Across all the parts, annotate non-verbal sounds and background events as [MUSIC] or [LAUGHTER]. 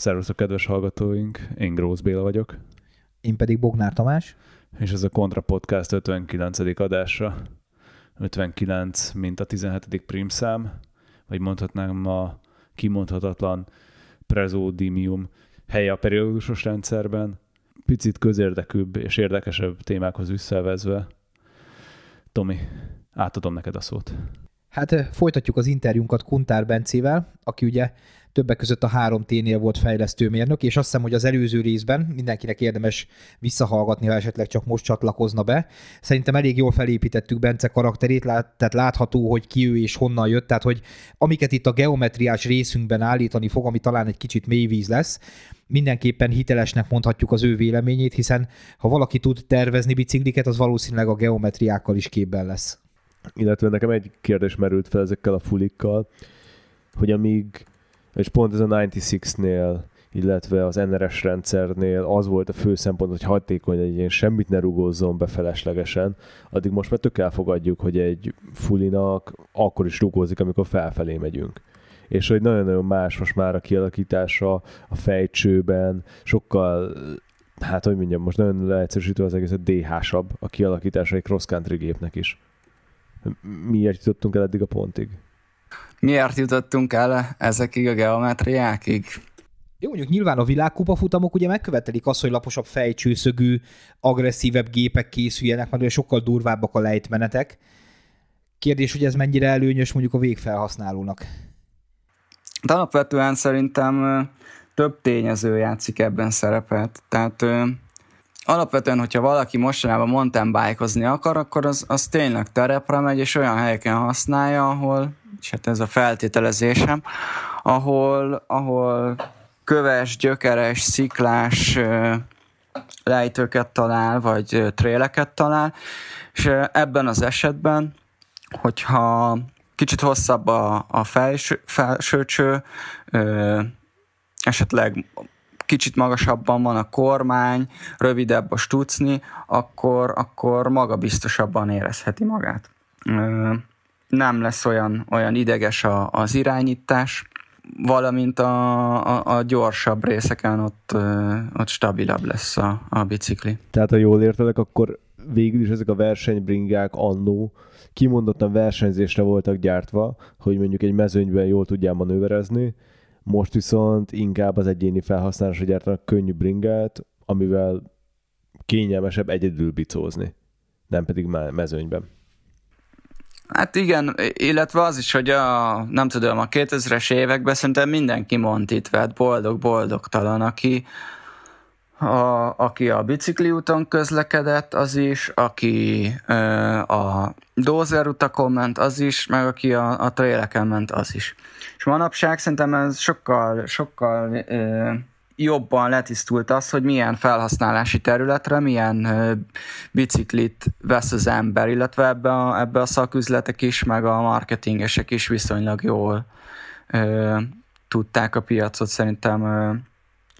Szervusztok, kedves hallgatóink! Én Grósz Béla vagyok. Én pedig Bognár Tamás. És ez a Contra Podcast 59. adása. 59, mint a 17. primszám, vagy mondhatnám a kimondhatatlan prezódimium helye a periódusos rendszerben. Picit közérdekűbb és érdekesebb témákhoz visszavezve. Tomi, átadom neked a szót. Hát folytatjuk az interjúnkat Kuntár Bencével, aki ugye többek között a 3T-nél volt fejlesztőmérnök, és azt hiszem, hogy az előző részben mindenkinek érdemes visszahallgatni, ha esetleg csak most csatlakozna be. Szerintem elég jól felépítettük Bence karakterét, tehát látható, hogy ki ő és honnan jött, tehát hogy amiket itt a geometriás részünkben állítani fog, ami talán egy kicsit mélyvíz lesz, mindenképpen hitelesnek mondhatjuk az ő véleményét, hiszen ha valaki tud tervezni bicikliket, az valószínűleg a geometriákkal is képben lesz. Illetve nekem egy kérdés merült fel ezekkel a fulikkal, hogy amíg és pont ez a 96-nél, illetve az NRS rendszernél az volt a fő szempont, hogy hatékony legyen, semmit ne rugózzon be feleslegesen, addig most már tök elfogadjuk, hogy egy fulinak akkor is rugózik, amikor felfelé megyünk és hogy nagyon-nagyon más most már a kialakítása a fejcsőben, sokkal hát hogy mondjam, most nagyon leegyszerűsítő az egész, hogy DH-sabb a kialakítása egy cross country gépnek is. Miért jutottunk el eddig a pontig? Miért jutottunk el ezekig a geometriákig? Jó, mondjuk nyilván a világkupa futamok ugye megkövetelik azt, hogy laposabb fejcsőszögű, agresszívebb gépek készüljenek, mert ugye sokkal durvábbak a lejtmenetek. Kérdés, hogy ez mennyire előnyös mondjuk a végfelhasználónak? De alapvetően szerintem több tényező játszik ebben szerepet. Tehát alapvetően, hogyha valaki mostanában mountain bike akar, akkor az, az tényleg terepre megy, és olyan helyeken használja, ahol és hát ez a feltételezésem, ahol, ahol köves, gyökeres, sziklás lejtőket talál, vagy tréleket talál, és ebben az esetben, hogyha kicsit hosszabb a, a felső, felsőcső, esetleg kicsit magasabban van a kormány, rövidebb a stucni, akkor, akkor magabiztosabban érezheti magát nem lesz olyan, olyan ideges a, az irányítás, valamint a, a, a gyorsabb részeken ott, ott stabilabb lesz a, a bicikli. Tehát ha jól értelek, akkor végül is ezek a versenybringák annó kimondottan versenyzésre voltak gyártva, hogy mondjuk egy mezőnyben jól tudjál manőverezni, most viszont inkább az egyéni felhasználásra gyártanak könnyű bringát, amivel kényelmesebb egyedül bicózni, nem pedig mezőnyben. Hát igen, illetve az is, hogy a, nem tudom, a 2000-es években szerintem mindenki vett, boldog-boldogtalan, aki, a, aki a bicikli úton közlekedett, az is, aki ö, a dózer utakon ment, az is, meg aki a, a traileken ment, az is. És manapság szerintem ez sokkal, sokkal ö, jobban letisztult az, hogy milyen felhasználási területre, milyen biciklit vesz az ember, illetve ebbe a, ebbe a szaküzletek is, meg a marketingesek is viszonylag jól ö, tudták a piacot szerintem ö,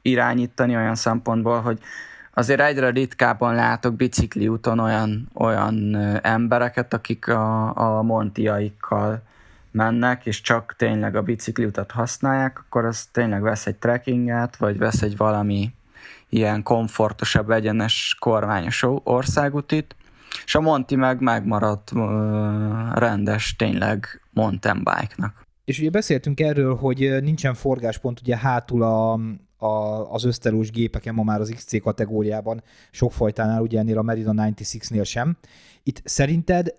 irányítani olyan szempontból, hogy azért egyre ritkábban látok bicikli úton olyan, olyan embereket, akik a, a montiaikkal mennek, és csak tényleg a bicikliutat használják, akkor az tényleg vesz egy trekkinget, vagy vesz egy valami ilyen komfortosabb, egyenes, kormányos országútit, és a Monti meg megmaradt uh, rendes, tényleg mountain bike-nak. És ugye beszéltünk erről, hogy nincsen forgáspont ugye hátul a, a, az ösztelós gépeken ma már az XC kategóriában, sokfajtánál, ugye ennél a Merida 96-nél sem. Itt szerinted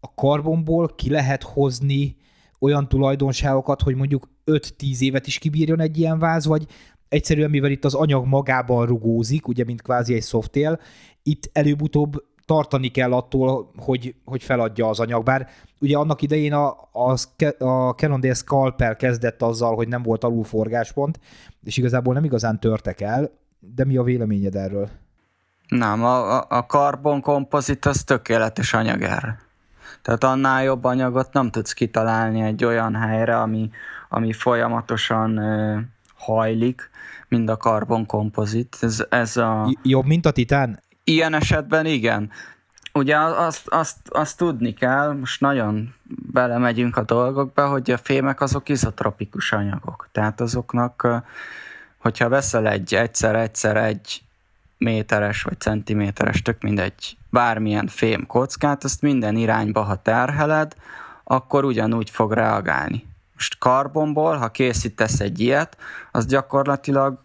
a karbonból ki lehet hozni olyan tulajdonságokat, hogy mondjuk 5-10 évet is kibírjon egy ilyen váz, vagy egyszerűen, mivel itt az anyag magában rugózik, ugye, mint kvázi egy softél, itt előbb-utóbb tartani kell attól, hogy, hogy feladja az anyag. Bár ugye annak idején a, a, a Cannondale Scalper kezdett azzal, hogy nem volt alulforgáspont, és igazából nem igazán törtek el, de mi a véleményed erről? Nem, a, a karbon kompozit az tökéletes anyag erre. Tehát annál jobb anyagot nem tudsz kitalálni egy olyan helyre, ami, ami folyamatosan ö, hajlik, mint a karbonkompozit. Ez, ez a... Jobb, mint a titán? Ilyen esetben igen. Ugye azt, azt, azt tudni kell, most nagyon belemegyünk a dolgokba, hogy a fémek azok izotropikus anyagok. Tehát azoknak, hogyha veszel egy egyszer-egyszer egy méteres vagy centiméteres, tök mindegy, bármilyen fém kockát, azt minden irányba, ha terheled, akkor ugyanúgy fog reagálni. Most karbonból, ha készítesz egy ilyet, az gyakorlatilag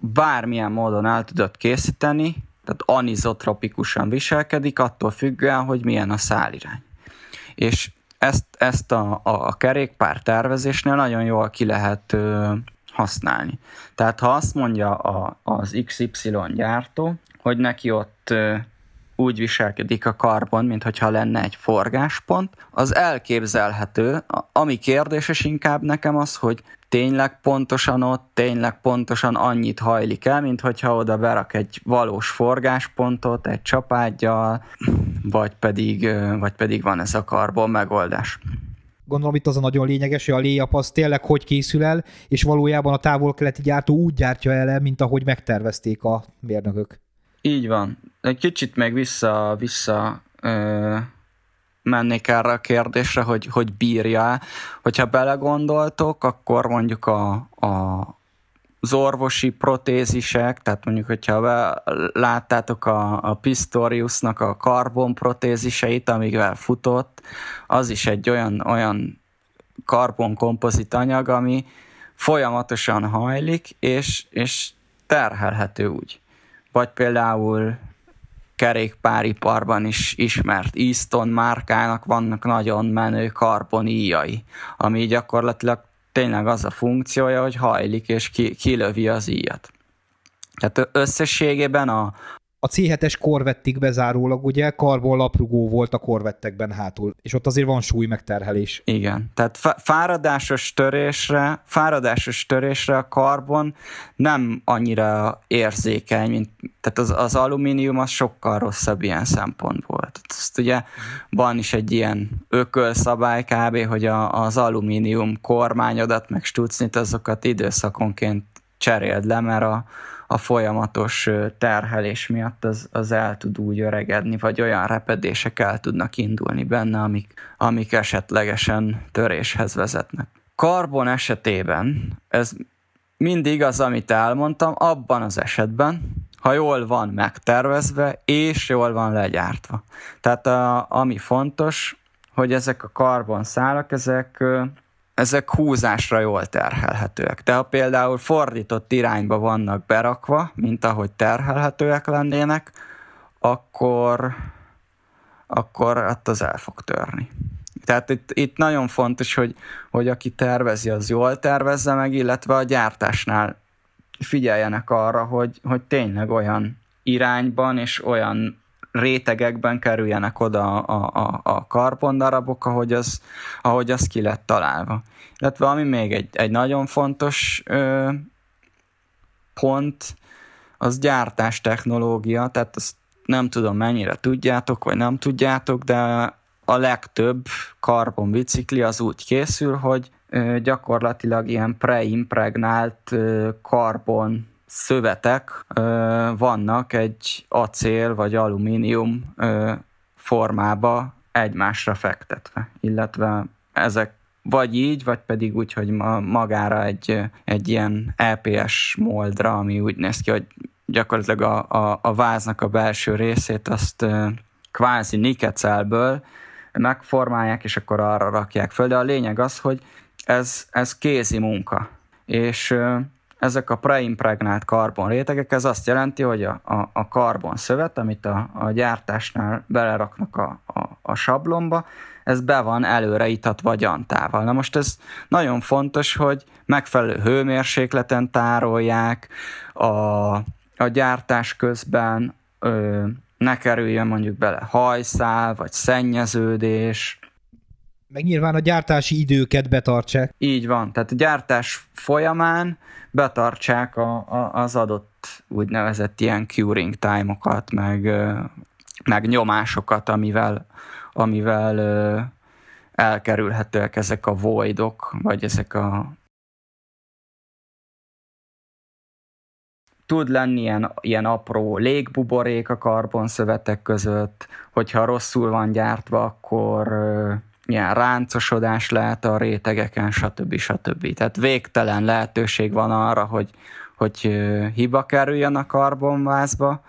bármilyen módon el tudod készíteni, tehát anizotropikusan viselkedik, attól függően, hogy milyen a szálirány. És ezt, ezt a, a, a kerékpár tervezésnél nagyon jól ki lehet ö, használni. Tehát ha azt mondja a, az XY gyártó, hogy neki ott úgy viselkedik a karbon, mint hogyha lenne egy forgáspont, az elképzelhető. Ami kérdéses inkább nekem az, hogy tényleg pontosan ott, tényleg pontosan annyit hajlik el, mint hogyha oda berak egy valós forgáspontot, egy csapágyjal, vagy pedig, vagy pedig van ez a karbon megoldás. Gondolom itt az a nagyon lényeges, hogy a léjap az tényleg hogy készül el, és valójában a távol-keleti gyártó úgy gyártja el, mint ahogy megtervezték a mérnökök. Így van. Egy kicsit még vissza, vissza ö, mennék erre a kérdésre, hogy, hogy bírja Hogyha belegondoltok, akkor mondjuk a, a, az orvosi protézisek, tehát mondjuk, hogyha láttátok a, a Pistoriusnak a karbon protéziseit, amivel futott, az is egy olyan, olyan karbon kompozit anyag, ami folyamatosan hajlik, és, és terhelhető úgy. Vagy például kerékpáriparban is ismert Easton márkának vannak nagyon menő karboníjai, ami gyakorlatilag tényleg az a funkciója, hogy hajlik és ki, kilövi az íjat. Tehát összességében a, a C7-es korvettig bezárólag ugye karbon laprugó volt a korvettekben hátul, és ott azért van súly megterhelés. Igen, tehát fáradásos törésre, fáradásos törésre a karbon nem annyira érzékeny, mint tehát az, az alumínium az sokkal rosszabb ilyen szempontból. Tehát azt ugye van is egy ilyen ökölszabály kb., hogy a, az alumínium kormányodat meg stucnit azokat időszakonként cseréld le, mert a, a folyamatos terhelés miatt az, az el tud úgy öregedni, vagy olyan repedések el tudnak indulni benne, amik, amik esetlegesen töréshez vezetnek. Karbon esetében ez mindig az, amit elmondtam, abban az esetben, ha jól van megtervezve, és jól van legyártva. Tehát a, ami fontos, hogy ezek a karbonszálak, ezek ezek húzásra jól terhelhetőek. De ha például fordított irányba vannak berakva, mint ahogy terhelhetőek lennének, akkor, akkor hát az el fog törni. Tehát itt, itt nagyon fontos, hogy, hogy aki tervezi, az jól tervezze meg, illetve a gyártásnál figyeljenek arra, hogy, hogy tényleg olyan irányban és olyan rétegekben kerüljenek oda a, a, a karbondarabok, ahogy az, ahogy az ki lett találva. Illetve ami még egy, egy nagyon fontos ö, pont, az gyártás technológia, tehát azt nem tudom mennyire tudjátok, vagy nem tudjátok, de a legtöbb karbonbicikli az úgy készül, hogy ö, gyakorlatilag ilyen preimpregnált karbon szövetek ö, vannak egy acél vagy alumínium ö, formába egymásra fektetve, illetve ezek vagy így, vagy pedig úgy, hogy ma, magára egy, egy ilyen EPS moldra, ami úgy néz ki, hogy gyakorlatilag a, a, a váznak a belső részét azt kvázi nikecelből megformálják, és akkor arra rakják föl. De a lényeg az, hogy ez, ez kézi munka. És ezek a preimpregnált karbon rétegek, ez azt jelenti, hogy a, a, a karbon szövet, amit a, a gyártásnál beleraknak a, a, a sablonba, ez be van előre itatva gyantával. Na most ez nagyon fontos, hogy megfelelő hőmérsékleten tárolják, a, a gyártás közben ö, ne kerüljön mondjuk bele hajszál, vagy szennyeződés, meg nyilván a gyártási időket betartsák. Így van, tehát a gyártás folyamán betartsák a, a, az adott úgynevezett ilyen curing time-okat, meg, meg nyomásokat, amivel, amivel elkerülhetőek ezek a voidok, vagy ezek a tud lenni ilyen, ilyen apró légbuborék a karbonszövetek között, hogyha rosszul van gyártva, akkor ilyen ráncosodás lehet a rétegeken, stb. stb. Tehát végtelen lehetőség van arra, hogy, hogy hiba kerüljön a karbonvázba,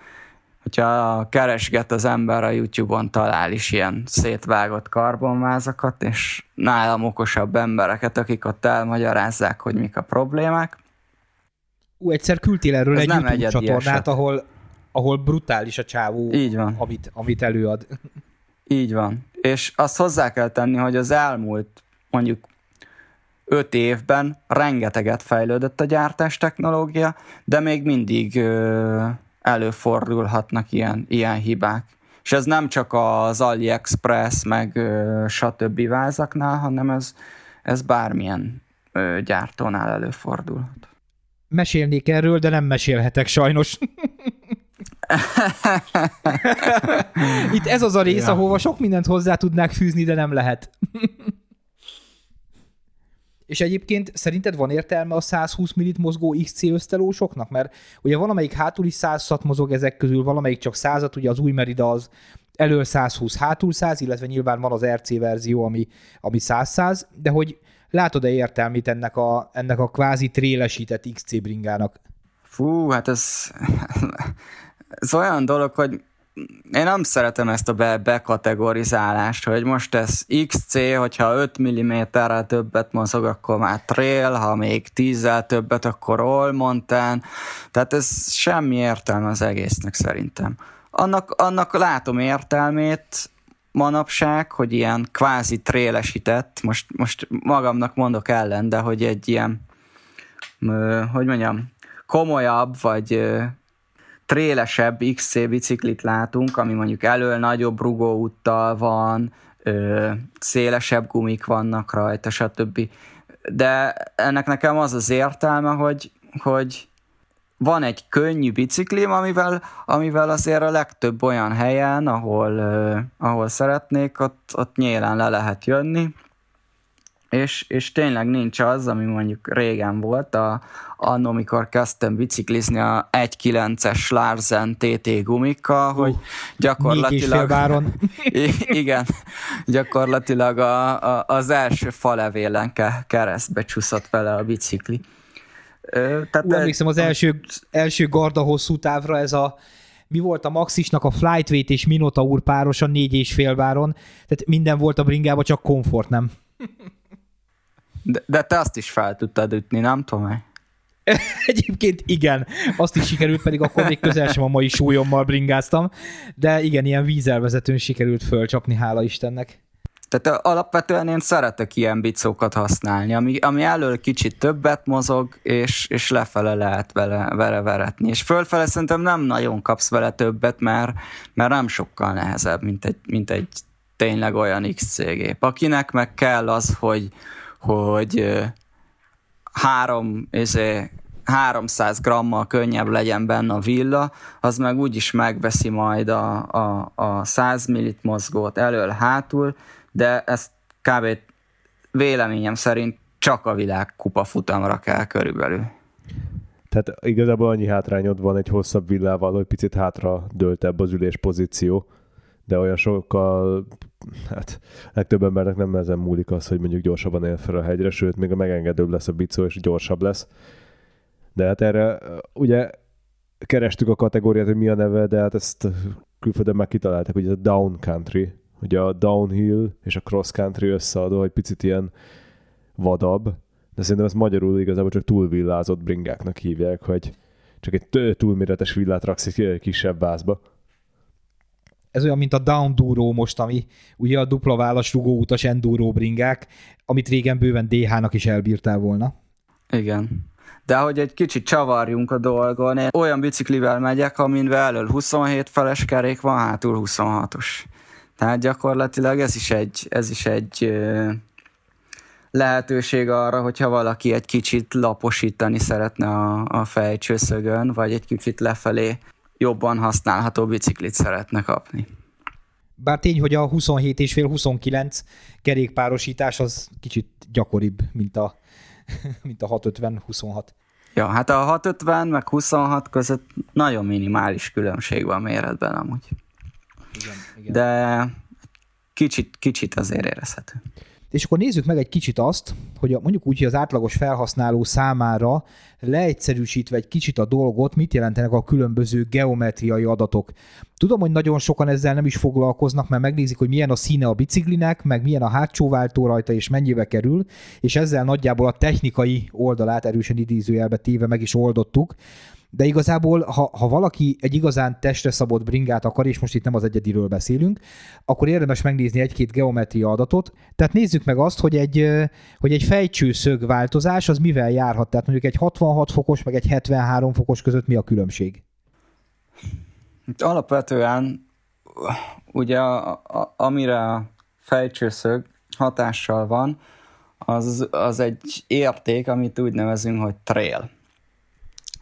hogyha keresget az ember a YouTube-on, talál is ilyen szétvágott karbonvázakat, és nálam okosabb embereket, akik ott elmagyarázzák, hogy mik a problémák. Ú, egyszer küldtél erről Ez egy nem YouTube csatornát, ahol, ahol brutális a csávó, Így van. Amit, amit előad. Így van. És azt hozzá kell tenni, hogy az elmúlt mondjuk öt évben rengeteget fejlődött a gyártás technológia, de még mindig ö, előfordulhatnak ilyen, ilyen hibák. És ez nem csak az AliExpress, meg ö, stb. vázaknál, hanem ez, ez bármilyen ö, gyártónál előfordulhat. Mesélnék erről, de nem mesélhetek sajnos. [LAUGHS] Itt ez az a rész, ja. ahova sok mindent hozzá tudnák fűzni, de nem lehet. [LAUGHS] És egyébként szerinted van értelme a 120 millit mozgó XC ösztelósoknak? Mert ugye valamelyik hátul is 100 mozog ezek közül, valamelyik csak 100 ugye az új Merida az elől 120, hátul 100, illetve nyilván van az RC verzió, ami, ami 100-100, de hogy látod-e értelmét ennek a, ennek a kvázi trélesített XC bringának? Fú, hát ez, [LAUGHS] ez olyan dolog, hogy én nem szeretem ezt a be, bekategorizálást, hogy most ez XC, hogyha 5 mm-rel többet mozog, akkor már trail, ha még 10-el többet, akkor all mountain. Tehát ez semmi értelme az egésznek szerintem. Annak, annak látom értelmét manapság, hogy ilyen kvázi trélesített, most, most magamnak mondok ellen, de hogy egy ilyen, hogy mondjam, komolyabb, vagy trélesebb XC biciklit látunk, ami mondjuk elől nagyobb rugóúttal van, ö, szélesebb gumik vannak rajta, stb. De ennek nekem az az értelme, hogy, hogy van egy könnyű biciklim, amivel, amivel azért a legtöbb olyan helyen, ahol, uh, ahol szeretnék, ott, ott nyílán le lehet jönni, és, és tényleg nincs az, ami mondjuk régen volt, a, annó, amikor kezdtem biciklizni a 1.9-es Larsen TT gumikkal, hogy gyakorlatilag... [LAUGHS] igen, gyakorlatilag a, a, az első falevélen keresztbe csúszott vele a bicikli. Tehát Ú, emlékszem, az első, első garda hosszú távra ez a mi volt a Maxisnak a Flightweight és Minotaur páros a négy és fél váron, tehát minden volt a bringában, csak komfort nem. De, de te azt is fel tudtad ütni, nem tudom [LAUGHS] Egyébként igen, azt is sikerült, pedig akkor még közel sem a mai súlyommal bringáztam, de igen, ilyen vízelvezetőn sikerült fölcsapni, hála Istennek. Tehát alapvetően én szeretek ilyen bicókat használni, ami, ami elől kicsit többet mozog, és, és lefele lehet vele, vele veretni. És fölfele szerintem nem nagyon kapsz vele többet, mert, mert nem sokkal nehezebb, mint egy, mint egy tényleg olyan XC gép. Akinek meg kell az, hogy, hogy három, ezé, 300 grammal könnyebb legyen benne a villa, az meg úgyis megveszi majd a, a, a 100 millit mozgót elől-hátul, de ezt kb. véleményem szerint csak a világkupa futamra kell körülbelül. Tehát igazából annyi hátrányod van egy hosszabb villával, hogy picit hátra dőltebb az ülés pozíció, de olyan sokkal, hát legtöbb embernek nem ezen múlik az, hogy mondjuk gyorsabban él fel a hegyre, sőt, még a megengedőbb lesz a bicó, és gyorsabb lesz. De hát erre ugye kerestük a kategóriát, hogy mi a neve, de hát ezt külföldön már kitaláltak, hogy ez a down country, ugye a downhill és a cross country összeadó, hogy picit ilyen vadabb, de szerintem ezt magyarul igazából csak túlvillázott bringáknak hívják, hogy csak egy túlméretes villát raksz egy kisebb vázba ez olyan, mint a Down Duro most, ami ugye a dupla válasz rugóutas enduro bringák, amit régen bőven DH-nak is elbírtál volna. Igen. De hogy egy kicsit csavarjunk a dolgon, én olyan biciklivel megyek, amin elől 27 feles kerék van, hátul 26-os. Tehát gyakorlatilag ez is egy, ez is egy lehetőség arra, hogyha valaki egy kicsit laposítani szeretne a, a fejcsőszögön, vagy egy kicsit lefelé jobban használható biciklit szeretne kapni. Bár tény, hogy a 27 és fél 29 kerékpárosítás az kicsit gyakoribb, mint a, [LAUGHS] mint a 650-26. Ja, hát a 650 meg 26 között nagyon minimális különbség van méretben amúgy. Igen, igen. De kicsit, kicsit azért érezhető. És akkor nézzük meg egy kicsit azt, hogy mondjuk úgy, hogy az átlagos felhasználó számára leegyszerűsítve egy kicsit a dolgot, mit jelentenek a különböző geometriai adatok. Tudom, hogy nagyon sokan ezzel nem is foglalkoznak, mert megnézik, hogy milyen a színe a biciklinek, meg milyen a hátsó váltó rajta, és mennyibe kerül, és ezzel nagyjából a technikai oldalát erősen idézőjelbe téve meg is oldottuk de igazából, ha, ha valaki egy igazán testre szabott bringát akar, és most itt nem az egyediről beszélünk, akkor érdemes megnézni egy-két geometria adatot. Tehát nézzük meg azt, hogy egy, hogy egy fejcsőszög változás az mivel járhat. Tehát mondjuk egy 66 fokos, meg egy 73 fokos között mi a különbség? Alapvetően ugye a, a, amire a fejcsőszög hatással van, az, az egy érték, amit úgy nevezünk, hogy trail.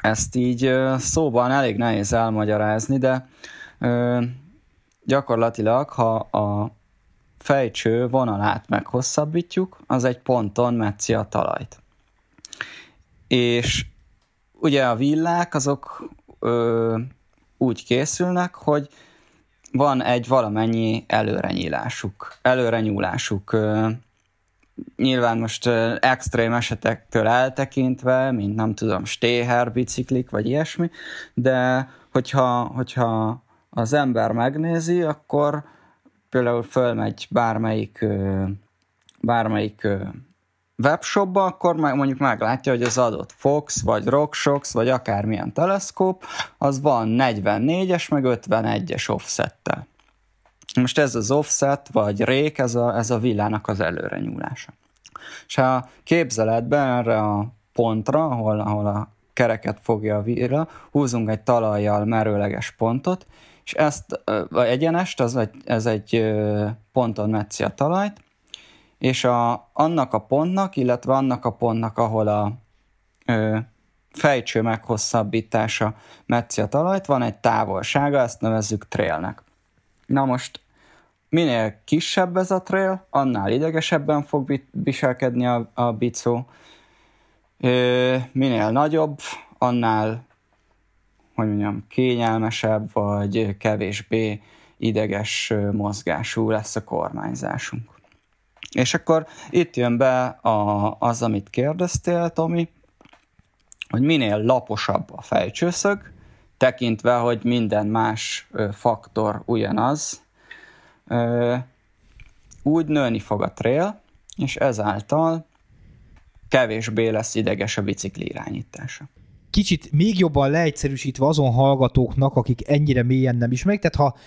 Ezt így szóban elég nehéz elmagyarázni, de gyakorlatilag, ha a fejcső vonalát meghosszabbítjuk, az egy ponton metszi a talajt. És ugye a villák azok ö, úgy készülnek, hogy van egy valamennyi előrenyílásuk, előrenyúlásuk. Ö, nyilván most extrém esetektől eltekintve, mint nem tudom, stéher biciklik, vagy ilyesmi, de hogyha, hogyha az ember megnézi, akkor például fölmegy bármelyik, bármelyik webshopba, akkor mondjuk meglátja, hogy az adott Fox, vagy RockShox, vagy akármilyen teleszkóp, az van 44-es, meg 51-es offsettel. Most ez az offset, vagy rék, ez a, ez a villának az előre nyúlása. És ha képzeletben erre a pontra, ahol, ahol a kereket fogja a villa, húzunk egy talajjal merőleges pontot, és ezt vagy egyenest, az egy, ez egy ponton metszi a talajt, és a, annak a pontnak, illetve annak a pontnak, ahol a ö, fejcső meghosszabbítása metszi a talajt, van egy távolsága, ezt nevezzük trailnek. Na most minél kisebb ez a trail, annál idegesebben fog viselkedni a, a bicó. Minél nagyobb, annál hogy mondjam, kényelmesebb, vagy kevésbé ideges mozgású lesz a kormányzásunk. És akkor itt jön be a, az, amit kérdeztél, Tomi, hogy minél laposabb a fejcsőszög, tekintve, hogy minden más faktor ugyanaz, úgy nőni fog a trail, és ezáltal kevésbé lesz ideges a bicikli irányítása. Kicsit még jobban leegyszerűsítve azon hallgatóknak, akik ennyire mélyen nem ismerik, tehát ha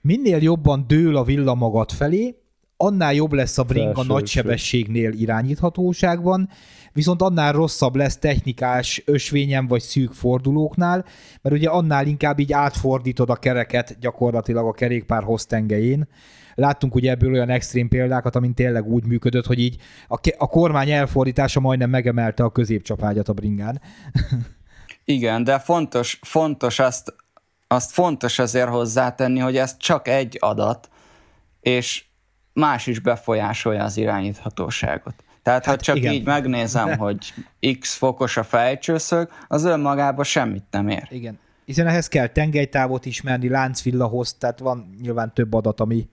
minél jobban dől a villa magad felé, annál jobb lesz a bring a nagy sebességnél irányíthatóságban, viszont annál rosszabb lesz technikás ösvényen vagy szűk fordulóknál, mert ugye annál inkább így átfordítod a kereket gyakorlatilag a kerékpár hoztengején. Láttunk ugye ebből olyan extrém példákat, amin tényleg úgy működött, hogy így a, a kormány elfordítása majdnem megemelte a középcsapágyat a bringán. [LAUGHS] Igen, de fontos, fontos azt, azt fontos azért hozzátenni, hogy ez csak egy adat, és más is befolyásolja az irányíthatóságot. Tehát hát ha csak igen. így megnézem, De... hogy x fokos a fejcsőszög, az önmagában semmit nem ér. Igen. Hiszen ehhez kell tengelytávot ismerni, láncvillahoz, tehát van nyilván több adat, ami,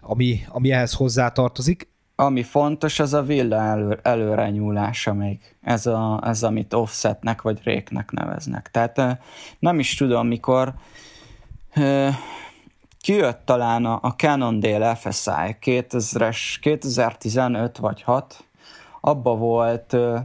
ami, ami ehhez hozzátartozik. Ami fontos, az a villa elő, előre nyúlása még. Ez, a, ez, amit offsetnek vagy réknek neveznek. Tehát nem is tudom, mikor kijött talán a, a Cannondale FSI 2000-es, 2015 vagy 6, abba volt ö,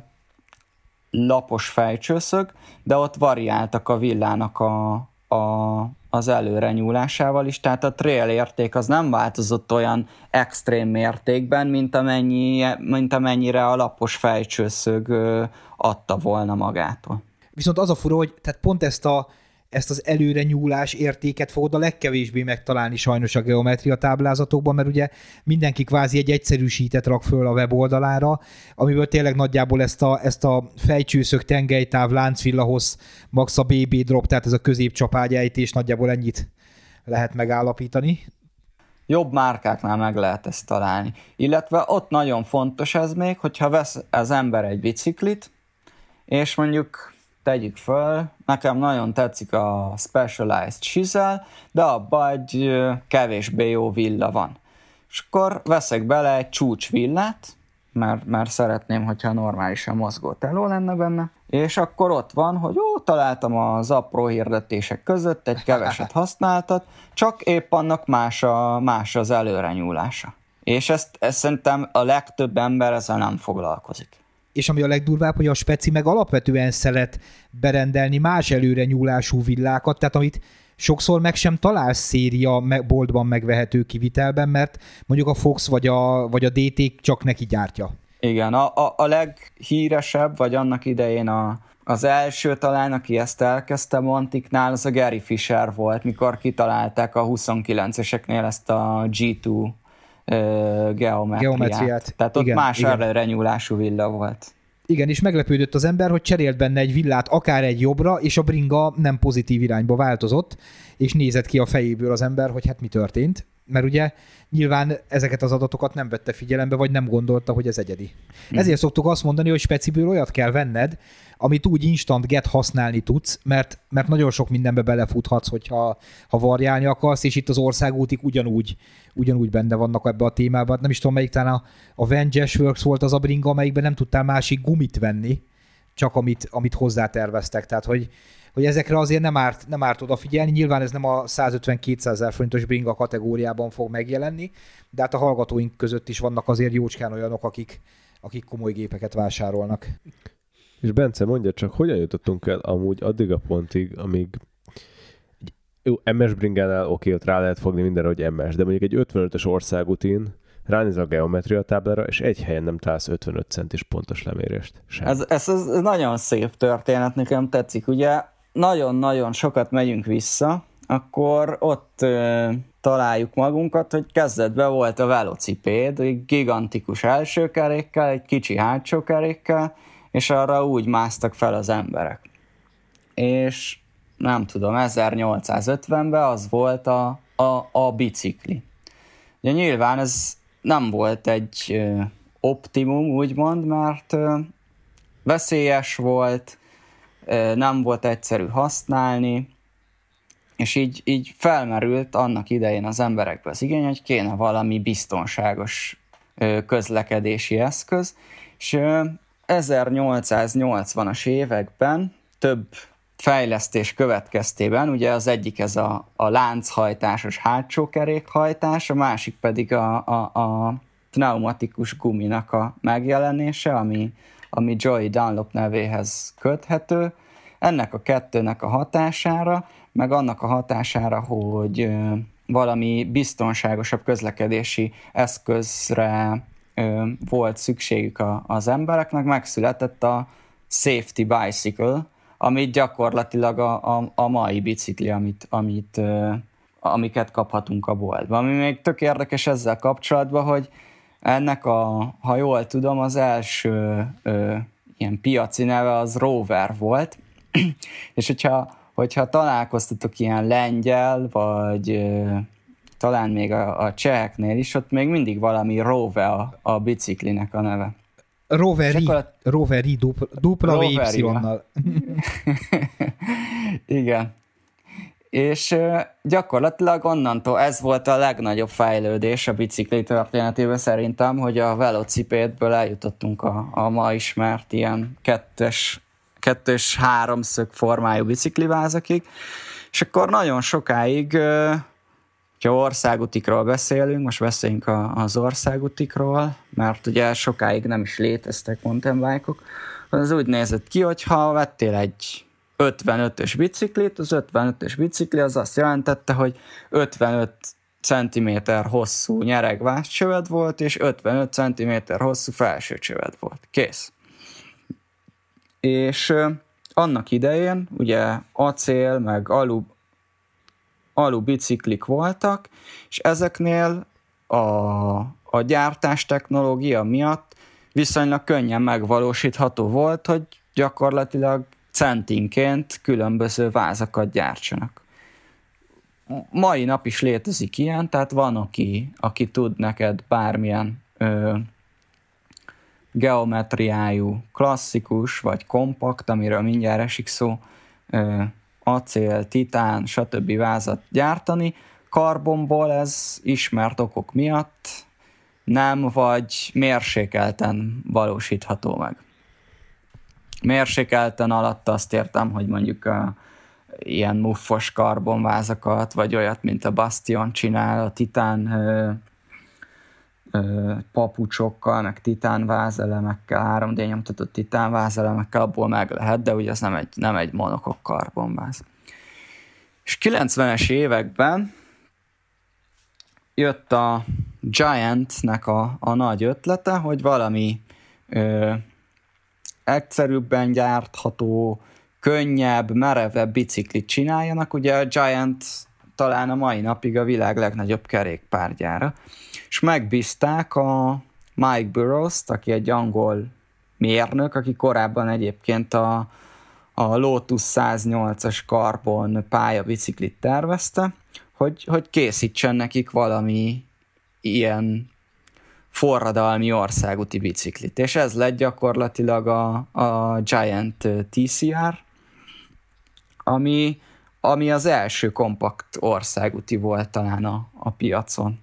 lapos fejcsőszög, de ott variáltak a villának a, a, az előre nyúlásával is, tehát a trail érték az nem változott olyan extrém mértékben, mint, amennyi, mint amennyire a lapos fejcsőszög ö, adta volna magától. Viszont az a fura, hogy tehát pont ezt a ezt az előre nyúlás értéket fogod a legkevésbé megtalálni sajnos a geometria táblázatokban, mert ugye mindenki kvázi egy egyszerűsített rak föl a weboldalára, amiből tényleg nagyjából ezt a, ezt a fejcsőszög, tengelytáv, láncvillahoz, max a BB drop, tehát ez a középcsapágyejtés, nagyjából ennyit lehet megállapítani. Jobb márkáknál meg lehet ezt találni. Illetve ott nagyon fontos ez még, hogyha vesz az ember egy biciklit, és mondjuk tegyük föl, nekem nagyon tetszik a Specialized Chisel, de abban egy kevésbé jó villa van. és akkor veszek bele egy csúcsvillát, mert, mert szeretném, hogyha normálisan mozgó teló lenne benne, és akkor ott van, hogy jó, találtam az apró hirdetések között egy keveset [LAUGHS] használtat, csak épp annak más, a, más az előrenyúlása. És ezt, ezt szerintem a legtöbb ember ezzel nem foglalkozik. És ami a legdurvább, hogy a speci meg alapvetően szeret berendelni más előre nyúlású villákat, tehát amit sokszor meg sem találsz széria boltban megvehető kivitelben, mert mondjuk a Fox vagy a, vagy a DT csak neki gyártja. Igen, a, a, a leghíresebb, vagy annak idején a, az első talán, aki ezt elkezdte Montiknál, az a Gary Fisher volt, mikor kitalálták a 29-eseknél ezt a G2 uh, geometriát. geometriát. Tehát ott igen, más igen. renyúlású villa volt. Igen, és meglepődött az ember, hogy cserélt benne egy villát akár egy jobbra, és a bringa nem pozitív irányba változott, és nézett ki a fejéből az ember, hogy hát mi történt. Mert ugye nyilván ezeket az adatokat nem vette figyelembe, vagy nem gondolta, hogy ez egyedi. Hmm. Ezért szoktuk azt mondani, hogy speciből olyat kell venned, amit úgy instant get használni tudsz, mert, mert nagyon sok mindenbe belefuthatsz, hogyha ha variálni akarsz, és itt az országútik ugyanúgy, ugyanúgy benne vannak ebbe a témában. Nem is tudom, melyik talán a, a Vengeance Works volt az a bringa, amelyikben nem tudtál másik gumit venni, csak amit, amit hozzáterveztek. Tehát, hogy, hogy ezekre azért nem árt, nem árt odafigyelni. Nyilván ez nem a 150-200 ezer forintos bringa kategóriában fog megjelenni, de hát a hallgatóink között is vannak azért jócskán olyanok, akik, akik komoly gépeket vásárolnak. És Bence, mondja csak, hogyan jutottunk el amúgy addig a pontig, amíg jó, MS bringánál oké, ott rá lehet fogni mindenre, hogy MS, de mondjuk egy 55-ös országútin ránéz a geometria táblára, és egy helyen nem találsz 55 centis pontos lemérést. Sem. Ez, ez, ez, nagyon szép történet, nekem tetszik. Ugye nagyon-nagyon sokat megyünk vissza, akkor ott ö, találjuk magunkat, hogy kezdetben volt a velocipéd, egy gigantikus első kerékkel, egy kicsi hátsó kerékkel, és arra úgy másztak fel az emberek. És nem tudom, 1850-ben az volt a, a, a bicikli. Ugye nyilván ez nem volt egy optimum, úgymond, mert veszélyes volt, nem volt egyszerű használni, és így, így felmerült annak idején az emberekbe az igény, hogy kéne valami biztonságos közlekedési eszköz, és 1880-as években több fejlesztés következtében, ugye az egyik ez a, a lánchajtásos hátsó kerékhajtás, a másik pedig a, a, a pneumatikus guminak a megjelenése, ami, ami Joy Dunlop nevéhez köthető. Ennek a kettőnek a hatására, meg annak a hatására, hogy valami biztonságosabb közlekedési eszközre volt szükségük az embereknek, megszületett a Safety Bicycle, amit gyakorlatilag a, a, a mai bicikli, amit, amit, amiket kaphatunk a boltban. Ami még tök érdekes ezzel kapcsolatban, hogy ennek a, ha jól tudom, az első ö, ilyen piaci neve az Rover volt, [CLEARS THROAT] és hogyha, hogyha találkoztatok ilyen lengyel, vagy ö, talán még a, a cseheknél is, ott még mindig valami Rove a, a biciklinek a neve. Roveri, akkor... Roveri dupla, dupla Y-nal. [LAUGHS] Igen. És gyakorlatilag onnantól ez volt a legnagyobb fejlődés a bicikli történetében szerintem, hogy a velocipédből eljutottunk a, a ma ismert ilyen kettes, kettős háromszög formájú biciklivázakig, és akkor nagyon sokáig ha országútikról beszélünk, most beszéljünk az országútikról, mert ugye sokáig nem is léteztek mountain bike-ok, az úgy nézett ki, hogy ha vettél egy 55-ös biciklit, az 55-ös bicikli az azt jelentette, hogy 55 cm hosszú nyeregváscsöved volt, és 55 cm hosszú felső csöved volt. Kész. És annak idején ugye acél, meg alu, alu biciklik voltak, és ezeknél a, a gyártás technológia miatt viszonylag könnyen megvalósítható volt, hogy gyakorlatilag centinként különböző vázakat gyártsanak. Mai nap is létezik ilyen, tehát van, aki, aki tud neked bármilyen ö, geometriájú, klasszikus vagy kompakt, amiről mindjárt esik szó, ö, acél, titán, stb. vázat gyártani, karbonból ez ismert okok miatt nem, vagy mérsékelten valósítható meg. Mérsékelten alatt azt értem, hogy mondjuk a, ilyen muffos karbonvázakat, vagy olyat, mint a Bastion csinál, a titán papucsokkal, meg titán vázelemekkel, 3D nyomtatott titán vázelemekkel, abból meg lehet, de ugye az nem egy, nem egy monokok karbonváz. És 90-es években jött a Giantnek a, a nagy ötlete, hogy valami ö, egyszerűbben gyártható, könnyebb, merevebb biciklit csináljanak. Ugye a Giant talán a mai napig a világ legnagyobb kerékpárgyára. És megbízták a Mike Burrows-t, aki egy angol mérnök, aki korábban egyébként a, a Lotus 108-as karbon pályabiciklit tervezte, hogy, hogy készítsen nekik valami ilyen forradalmi országúti biciklit. És ez lett gyakorlatilag a, a Giant TCR, ami, ami az első kompakt országúti volt talán a, a piacon.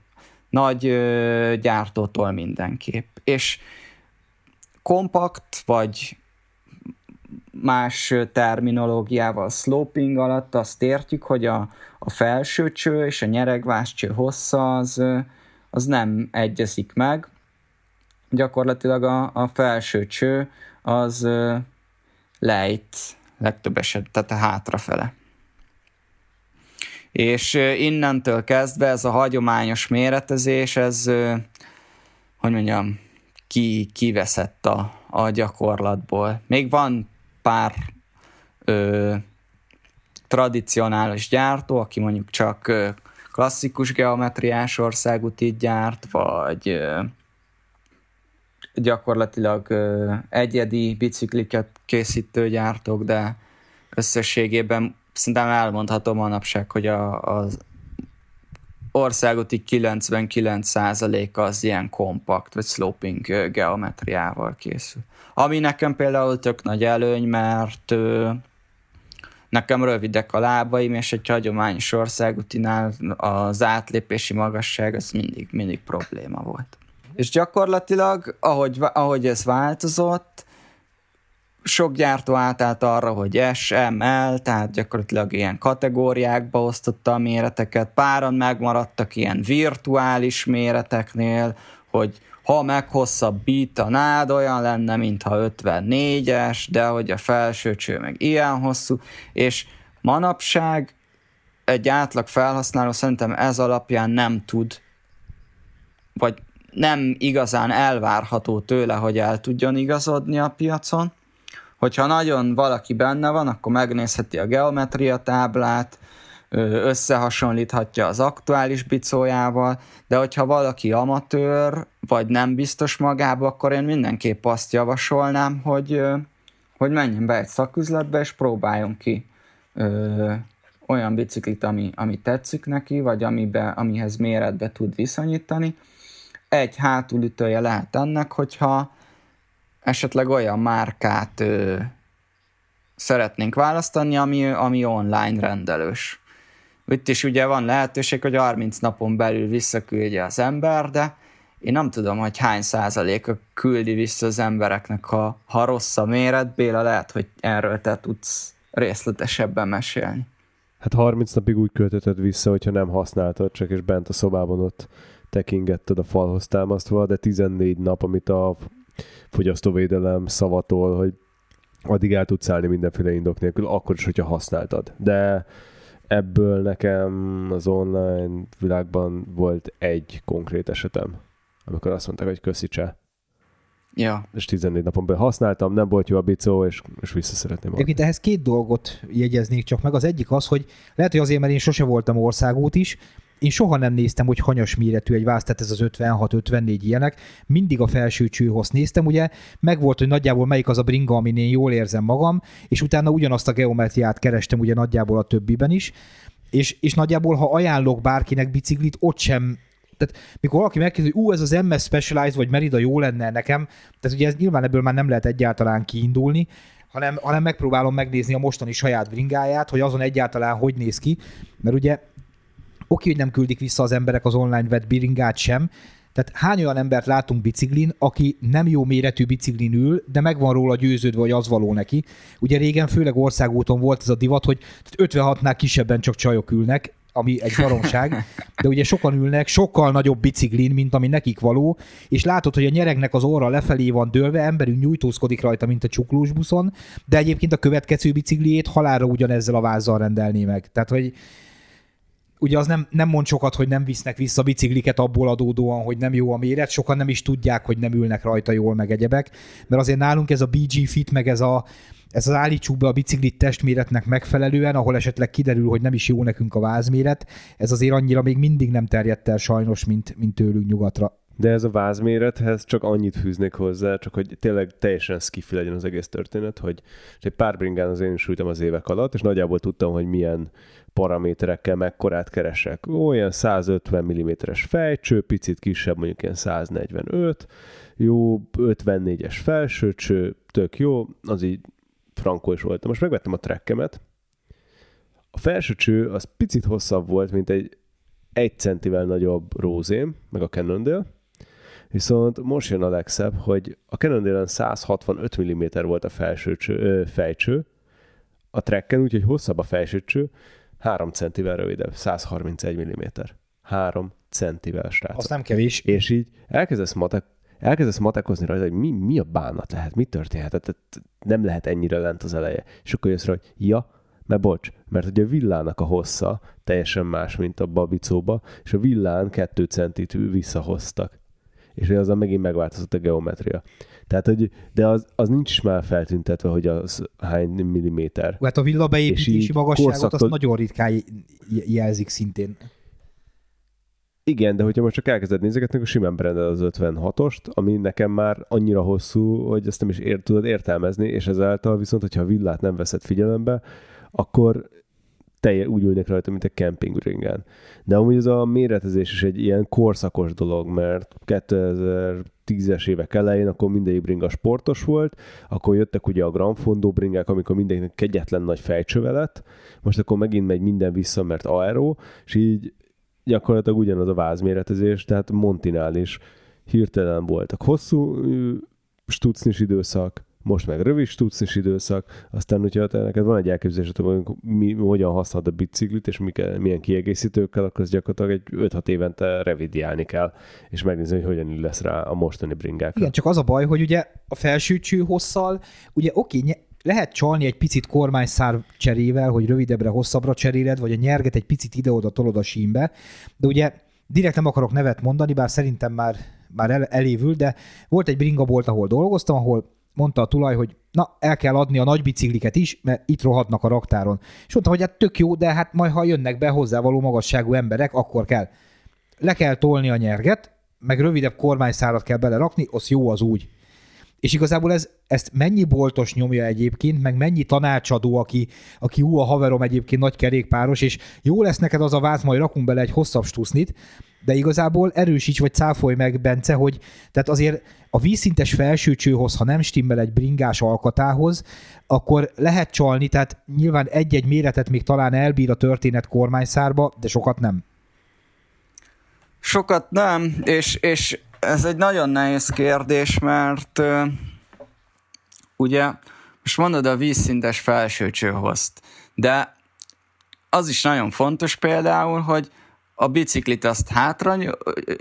Nagy ö, gyártótól mindenképp. És kompakt, vagy más terminológiával sloping alatt azt értjük, hogy a, a felső cső és a nyeregváscső hossza az, az nem egyezik meg. Gyakorlatilag a, a felső cső az lejt legtöbb esetben, tehát a hátrafele. És innentől kezdve ez a hagyományos méretezés, ez, hogy mondjam, ki, kiveszett a, a gyakorlatból. Még van pár ö, tradicionális gyártó, aki mondjuk csak klasszikus geometriás országútit gyárt, vagy ö, gyakorlatilag ö, egyedi bicikliket készítő gyártók, de összességében szerintem elmondhatom manapság, hogy a, az országúti 99%-a az ilyen kompakt vagy sloping geometriával készül. Ami nekem például tök nagy előny, mert nekem rövidek a lábaim, és egy hagyományos országútinál az átlépési magasság az mindig, mindig probléma volt. És gyakorlatilag, ahogy, ahogy ez változott, sok gyártó átállt arra, hogy SML, tehát gyakorlatilag ilyen kategóriákba osztotta a méreteket, páran megmaradtak ilyen virtuális méreteknél, hogy ha meghosszabbítanád, olyan lenne, mintha 54-es, de hogy a felső cső meg ilyen hosszú, és manapság egy átlag felhasználó szerintem ez alapján nem tud, vagy nem igazán elvárható tőle, hogy el tudjon igazodni a piacon. Hogyha nagyon valaki benne van, akkor megnézheti a geometria táblát, összehasonlíthatja az aktuális bicójával, de hogyha valaki amatőr, vagy nem biztos magába, akkor én mindenképp azt javasolnám, hogy, hogy menjen be egy szaküzletbe, és próbáljon ki ö, olyan biciklit, ami, ami tetszik neki, vagy amibe, amihez méretbe tud viszonyítani. Egy hátulütője lehet ennek, hogyha esetleg olyan márkát ö, szeretnénk választani, ami, ami online rendelős. Itt is ugye van lehetőség, hogy 30 napon belül visszaküldje az ember, de én nem tudom, hogy hány százaléka küldi vissza az embereknek, ha, ha rossz a méret. Béla, lehet, hogy erről te tudsz részletesebben mesélni. Hát 30 napig úgy költötted vissza, hogyha nem használtad, csak és bent a szobában ott tekingetted a falhoz támasztva, de 14 nap, amit a fogyasztóvédelem szavatol, hogy addig el tudsz állni mindenféle indok nélkül, akkor is, hogyha használtad. De ebből nekem az online világban volt egy konkrét esetem, amikor azt mondták, hogy köszi cseh. Ja. És 14 napon belül használtam, nem volt jó a bicó, és, és vissza szeretném Egyébként ehhez két dolgot jegyeznék csak meg. Az egyik az, hogy lehet, hogy azért, mert én sose voltam országút is, én soha nem néztem, hogy hanyas méretű egy váz, tehát ez az 56-54 ilyenek. Mindig a felső csőhoz néztem, ugye? Megvolt, hogy nagyjából melyik az a bringa, amin én jól érzem magam, és utána ugyanazt a geometriát kerestem ugye nagyjából a többiben is, és, és nagyjából, ha ajánlok bárkinek biciklit, ott sem tehát mikor valaki megkérdezi, hogy ú, ez az MS Specialized vagy Merida jó lenne nekem, tehát ugye ez nyilván ebből már nem lehet egyáltalán kiindulni, hanem, hanem megpróbálom megnézni a mostani saját bringáját, hogy azon egyáltalán hogy néz ki, mert ugye Oké, hogy nem küldik vissza az emberek az online vett biringát sem, tehát hány olyan embert látunk biciklin, aki nem jó méretű biciklin ül, de megvan róla győződve, hogy az való neki. Ugye régen főleg országúton volt ez a divat, hogy 56-nál kisebben csak csajok ülnek, ami egy baromság, de ugye sokan ülnek sokkal nagyobb biciklin, mint ami nekik való, és látod, hogy a nyeregnek az orra lefelé van dőlve, emberünk nyújtózkodik rajta, mint a csuklós buszon, de egyébként a következő bicikliét halára ugyanezzel a vázzal rendelné meg. Tehát, hogy ugye az nem, nem mond sokat, hogy nem visznek vissza bicikliket abból adódóan, hogy nem jó a méret, sokan nem is tudják, hogy nem ülnek rajta jól meg egyebek, mert azért nálunk ez a BG Fit, meg ez a ez az állítsuk be a biciklit testméretnek megfelelően, ahol esetleg kiderül, hogy nem is jó nekünk a vázméret, ez azért annyira még mindig nem terjedt el sajnos, mint, mint tőlünk nyugatra. De ez a vázmérethez csak annyit fűznék hozzá, csak hogy tényleg teljesen skifi legyen az egész történet, hogy egy pár bringán az én is az évek alatt, és nagyjából tudtam, hogy milyen paraméterekkel mekkorát keresek. Olyan 150 mm-es fejcső, picit kisebb, mondjuk ilyen 145, jó 54-es felsőcső, tök jó, az így frankó is volt. Most megvettem a trekkemet. A felső cső az picit hosszabb volt, mint egy egy centivel nagyobb rózém, meg a Cannondale, viszont most jön a legszebb, hogy a Cannondale-en 165 mm volt a felső cső, ö, fejcső, a trekken, úgyhogy hosszabb a felső cső, 3 centivel rövidebb, 131 mm. 3 centivel, srác. Az nem kevés. És így elkezdesz matek, elkezdesz matekozni rajta, hogy mi, mi a bánat lehet, mi történhet, tehát nem lehet ennyire lent az eleje. És akkor jössz rá, hogy ja, mert bocs, mert ugye a villának a hossza teljesen más, mint a babicóba, és a villán kettő centit visszahoztak. És azzal megint megváltozott a geometria. Tehát, hogy, de az, az nincs is már feltüntetve, hogy az hány milliméter. Hát a villa beépítési magasságot korszaktól... azt nagyon ritkán jelzik szintén. Igen, de hogyha most csak elkezded nézegetni, akkor simán berendel az 56-ost, ami nekem már annyira hosszú, hogy ezt nem is ér, tudod értelmezni, és ezáltal viszont, hogyha a villát nem veszed figyelembe, akkor telje úgy ülnek rajta, mint egy campingringen. De amúgy ez a méretezés is egy ilyen korszakos dolog, mert 2010-es évek elején akkor mindegyik bringa sportos volt, akkor jöttek ugye a Grand Fondo bringák, amikor mindenkinek kegyetlen nagy fejcsöve lett, most akkor megint megy minden vissza, mert aero, és így gyakorlatilag ugyanaz a vázméretezés, tehát Montinál is hirtelen voltak hosszú stucnis időszak, most meg rövid stucnis időszak, aztán, hogyha te neked van egy elképzelésed, hogy mi, hogyan használod a biciklit, és mik, milyen kiegészítőkkel, akkor az gyakorlatilag egy 5-6 évente revidiálni kell, és megnézni, hogy hogyan lesz rá a mostani bringák. Igen, csak az a baj, hogy ugye a felső hosszal, ugye oké, lehet csalni egy picit kormányszár cserével, hogy rövidebbre, hosszabbra cseréled, vagy a nyerget egy picit ide-oda tolod a símbe, de ugye direkt nem akarok nevet mondani, bár szerintem már, már el, elévül, de volt egy bringabolt, ahol dolgoztam, ahol mondta a tulaj, hogy na, el kell adni a nagy bicikliket is, mert itt rohadnak a raktáron. És mondtam, hogy hát tök jó, de hát majd ha jönnek be hozzávaló magasságú emberek, akkor kell. Le kell tolni a nyerget, meg rövidebb kormányszárat kell belerakni, az jó az úgy. És igazából ez, ezt mennyi boltos nyomja egyébként, meg mennyi tanácsadó, aki, aki ú, a haverom egyébként nagy kerékpáros, és jó lesz neked az a váz, majd rakunk bele egy hosszabb stusznit, de igazából erősíts vagy cáfolj meg, Bence, hogy tehát azért a vízszintes felsőcsőhoz, ha nem stimmel egy bringás alkatához, akkor lehet csalni, tehát nyilván egy-egy méretet még talán elbír a történet kormányszárba, de sokat nem. Sokat nem, és, és ez egy nagyon nehéz kérdés, mert ugye most mondod a vízszintes felsőcsőhozt, de az is nagyon fontos például, hogy a biciklit azt hátra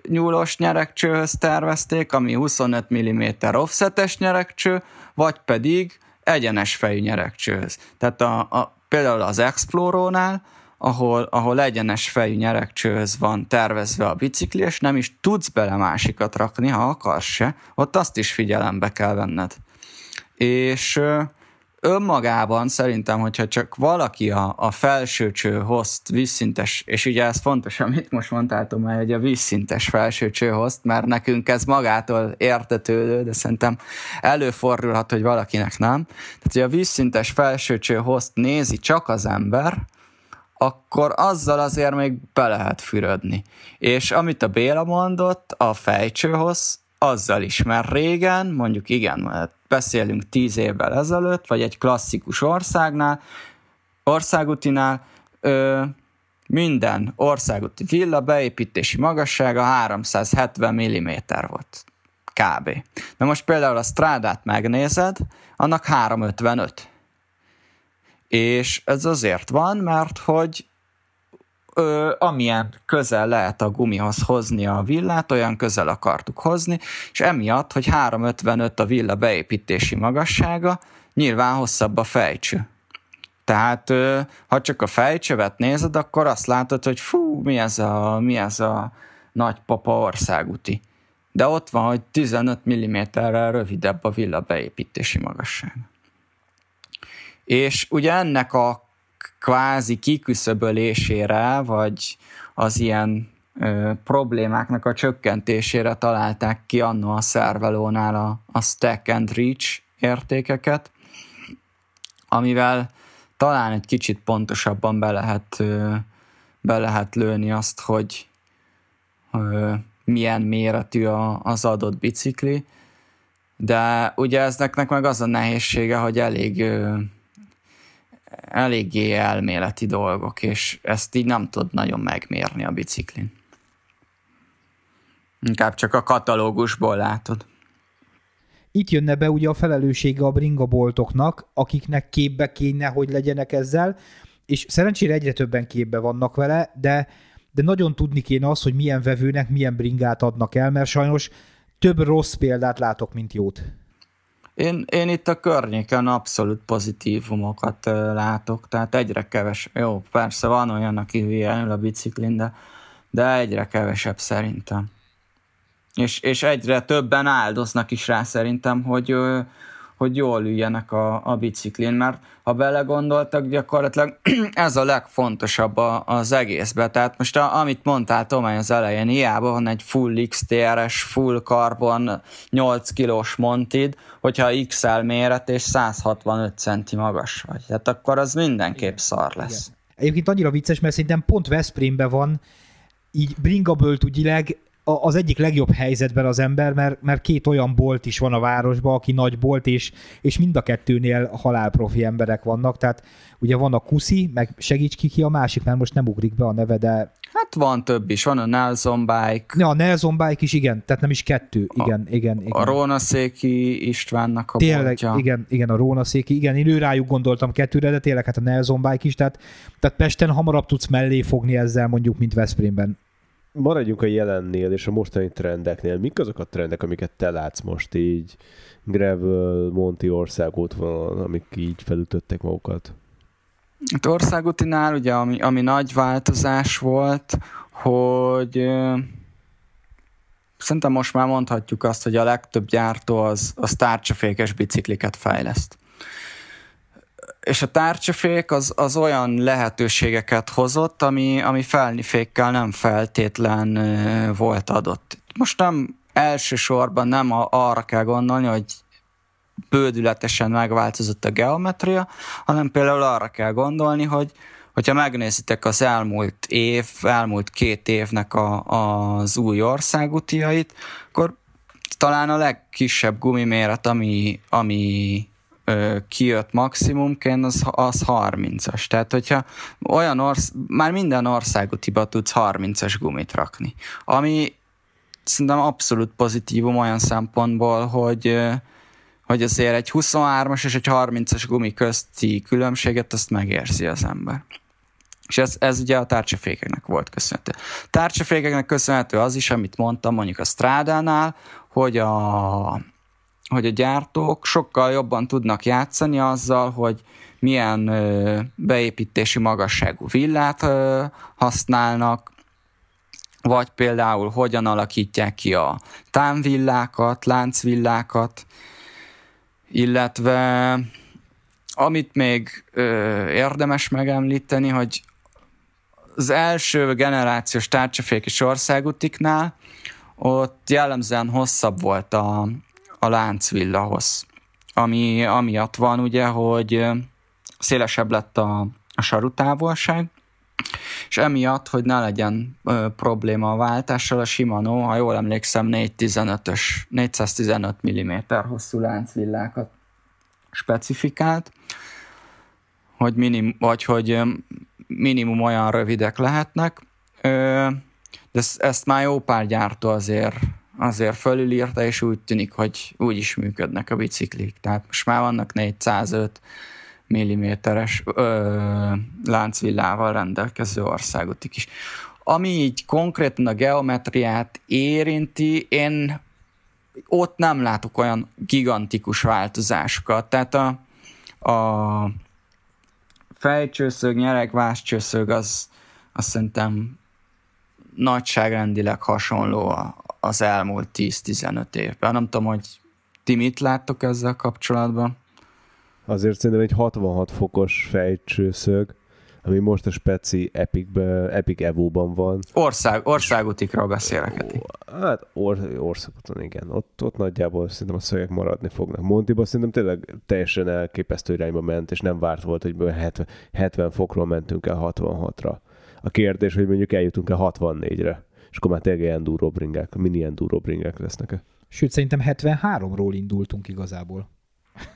nyúlós nyerekcsőhöz tervezték, ami 25 mm offsetes nyerekcső, vagy pedig egyenes fejű nyerekcsőhöz. Tehát a, a, például az Explorónál, ahol, ahol egyenes fejű nyerekcsőhöz van tervezve a bicikli, és nem is tudsz bele másikat rakni, ha akarsz se, ott azt is figyelembe kell venned. És önmagában szerintem, hogyha csak valaki a, a felsőcső hozt vízszintes, és ugye ez fontos, [LAUGHS] amit most mondtál, Tomá, hogy a vízszintes felsőcső hozt, mert nekünk ez magától értetődő, de szerintem előfordulhat, hogy valakinek nem. Tehát, hogy a vízszintes felsőcső hozt nézi csak az ember, akkor azzal azért még be lehet fürödni. És amit a Béla mondott, a fejcsőhoz, azzal is, mert régen, mondjuk igen, beszélünk tíz évvel ezelőtt, vagy egy klasszikus országnál, országutinál, ö, minden országúti villa beépítési magassága 370 mm volt. Kb. Na most például a strádát megnézed, annak 355. És ez azért van, mert hogy ö, amilyen közel lehet a gumihoz hozni a villát, olyan közel akartuk hozni, és emiatt, hogy 355 a villa beépítési magassága, nyilván hosszabb a fejcső. Tehát ha csak a fejcsövet nézed, akkor azt látod, hogy fú, mi ez a, mi ez a nagypapa országúti. De ott van, hogy 15 mm-rel rövidebb a villa beépítési magasság. És ugye ennek a kvázi kiküszöbölésére, vagy az ilyen ö, problémáknak a csökkentésére találták ki annó a szervelónál a, a stack and reach értékeket, amivel talán egy kicsit pontosabban be lehet, be lehet lőni azt, hogy milyen méretű az adott bicikli, de ugye ezeknek meg az a nehézsége, hogy elég eléggé elméleti dolgok, és ezt így nem tud nagyon megmérni a biciklin. Inkább csak a katalógusból látod. Itt jönne be ugye a felelőssége a bringaboltoknak, akiknek képbe kéne, hogy legyenek ezzel, és szerencsére egyre többen képbe vannak vele, de, de nagyon tudni kéne az, hogy milyen vevőnek milyen bringát adnak el, mert sajnos több rossz példát látok, mint jót. Én, én itt a környéken abszolút pozitívumokat látok, tehát egyre keves, jó, persze van olyan, aki hülye a biciklin, de, de egyre kevesebb szerintem. És, és egyre többen áldoznak is rá szerintem, hogy, hogy jól üljenek a, a biciklin, mert ha belegondoltak, gyakorlatilag [CLEARS THROAT] ez a legfontosabb a, az egészben. Tehát most a, amit mondtál Tomány az elején, hiába van egy full XTRS, full carbon 8 kilós montid, hogyha XL méret és 165 centi magas vagy. Tehát akkor az mindenképp Igen. szar lesz. Igen. Egyébként annyira vicces, mert szerintem pont Veszprémben van így bringaböltügyileg az egyik legjobb helyzetben az ember, mert, mert két olyan bolt is van a városban, aki nagy bolt, és, és mind a kettőnél halálprofi emberek vannak, tehát ugye van a Kuszi, meg segíts ki ki a másik, mert most nem ugrik be a neve, de... Hát van több is, van a Nelson Bike. Ja, a Nelson Bike is, igen, tehát nem is kettő, igen, a, igen, igen. A Róna Széki Istvánnak a Tényleg, boltja. igen, igen, a Róna Széki, igen, én ő rájuk gondoltam kettőre, de tényleg hát a Nelson Bike is, tehát, tehát Pesten hamarabb tudsz mellé fogni ezzel mondjuk, mint Veszprémben maradjunk a jelennél és a mostani trendeknél. Mik azok a trendek, amiket te látsz most így Gravel, Monti országútvonalon, amik így felütöttek magukat? Hát országútinál ugye, ami, ami nagy változás volt, hogy szerintem most már mondhatjuk azt, hogy a legtöbb gyártó az, az tárcsafékes bicikliket fejleszt és a tárcsafék az, az olyan lehetőségeket hozott, ami, ami felnifékkel nem feltétlen volt adott. Most nem elsősorban nem a, arra kell gondolni, hogy bődületesen megváltozott a geometria, hanem például arra kell gondolni, hogy hogyha megnézitek az elmúlt év, elmúlt két évnek a, az új országútiait, akkor talán a legkisebb gumiméret, ami, ami kijött maximumként, az, az 30-as. Tehát, hogyha olyan orsz, már minden országútiba tudsz 30-as gumit rakni, ami szerintem abszolút pozitívum olyan szempontból, hogy hogy azért egy 23-as és egy 30-as gumi közti különbséget azt megérzi az ember. És ez, ez ugye a tárcsafékeknek volt köszönhető. Tárcsafékeknek köszönhető az is, amit mondtam mondjuk a strádánál, hogy a, hogy a gyártók sokkal jobban tudnak játszani azzal, hogy milyen ö, beépítési magasságú villát ö, használnak, vagy például hogyan alakítják ki a támvillákat, láncvillákat, illetve amit még ö, érdemes megemlíteni, hogy az első generációs tárcsafékis országútiknál ott jellemzően hosszabb volt a, a láncvillahoz. Ami amiatt van ugye, hogy szélesebb lett a, a sarutávolság, és emiatt, hogy ne legyen ö, probléma a váltással, a Shimano, ha jól emlékszem, 415-ös, 415 mm hosszú láncvillákat specifikált, hogy minim, vagy hogy minimum olyan rövidek lehetnek, de ezt már jó pár gyártó azért, azért fölülírta, és úgy tűnik, hogy úgy is működnek a biciklik. Tehát most már vannak 405 milliméteres ö, láncvillával rendelkező országotik is. Ami így konkrétan a geometriát érinti, én ott nem látok olyan gigantikus változásokat. Tehát a, a fejcsőszög, nyeregváscsőszög az, az szerintem nagyságrendileg hasonló az elmúlt 10-15 évben. Nem tudom, hogy ti mit láttok ezzel kapcsolatban? Azért szerintem egy 66 fokos fejcsőszög, ami most a Speci Epic, Epic Evo-ban van. Ország, országútikról beszélek. Hát or, országúton, igen. Ott, ott nagyjából szerintem a szögek maradni fognak. Montiba szerintem tényleg teljesen elképesztő irányba ment, és nem várt volt, hogy 70, 70 fokról mentünk el 66-ra. A kérdés, hogy mondjuk eljutunk el 64-re, és akkor már tényleg enduro bringák, mini enduro bringák lesznek-e. Sőt, szerintem 73-ról indultunk igazából.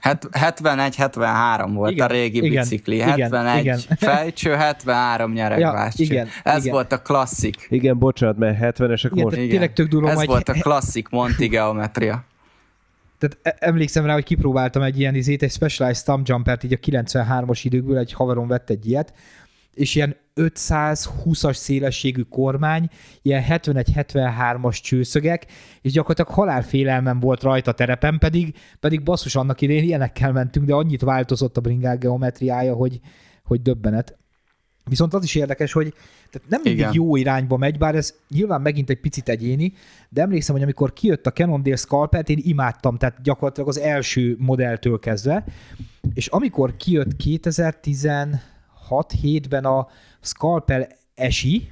71-73 volt igen, a régi igen, bicikli. 71 igen, fejcső, 73 nyeregváscső. Ja, igen, Ez igen. volt a klasszik. Igen, bocsánat, mert 70-esek igen, most. Tényleg tök durva, Ez volt a klasszik Monti geometria. Tehát e- emlékszem rá, hogy kipróbáltam egy ilyen izét, egy Specialized Thumb Jumpert így a 93-as időkből, egy haverom vett egy ilyet, és ilyen 520-as szélességű kormány, ilyen 71-73-as csőszögek, és gyakorlatilag halálfélelmem volt rajta terepen, pedig, pedig basszus annak idén ilyenekkel mentünk, de annyit változott a bringák geometriája, hogy, hogy döbbenet. Viszont az is érdekes, hogy tehát nem mindig Igen. jó irányba megy, bár ez nyilván megint egy picit egyéni, de emlékszem, hogy amikor kijött a Cannondale Sculpert, én imádtam, tehát gyakorlatilag az első modelltől kezdve, és amikor kijött 2016-7-ben a Scalpel esi,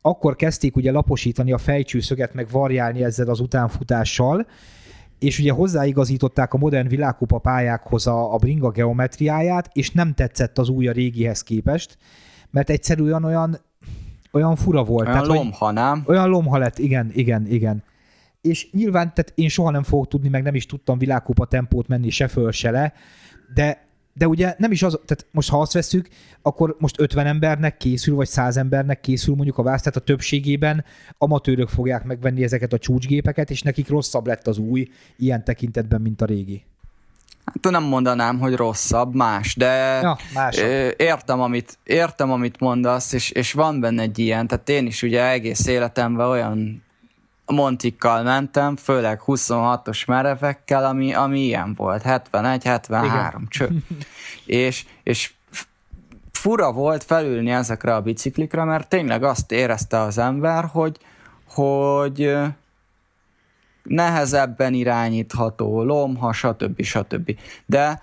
akkor kezdték ugye laposítani a fejcsőszöget, meg variálni ezzel az utánfutással, és ugye hozzáigazították a modern világkupa pályákhoz a, a bringa geometriáját, és nem tetszett az új a régihez képest, mert egyszerűen olyan, olyan fura volt. Olyan tehát, lomha, nem? Olyan lomha lett, igen, igen, igen. És nyilván, tehát én soha nem fogok tudni, meg nem is tudtam világkupa tempót menni se föl, se le, de de ugye nem is az, tehát most ha azt veszük, akkor most 50 embernek készül, vagy 100 embernek készül mondjuk a vász, tehát a többségében amatőrök fogják megvenni ezeket a csúcsgépeket, és nekik rosszabb lett az új ilyen tekintetben, mint a régi. Hát nem mondanám, hogy rosszabb, más, de ja, értem, amit, értem, amit mondasz, és, és van benne egy ilyen, tehát én is ugye egész életemben olyan Montikkal mentem, főleg 26-os merevekkel, ami, ami ilyen volt, 71-73 cső. [LAUGHS] és, és fura volt felülni ezekre a biciklikre, mert tényleg azt érezte az ember, hogy, hogy nehezebben irányítható, lomha, stb. stb. De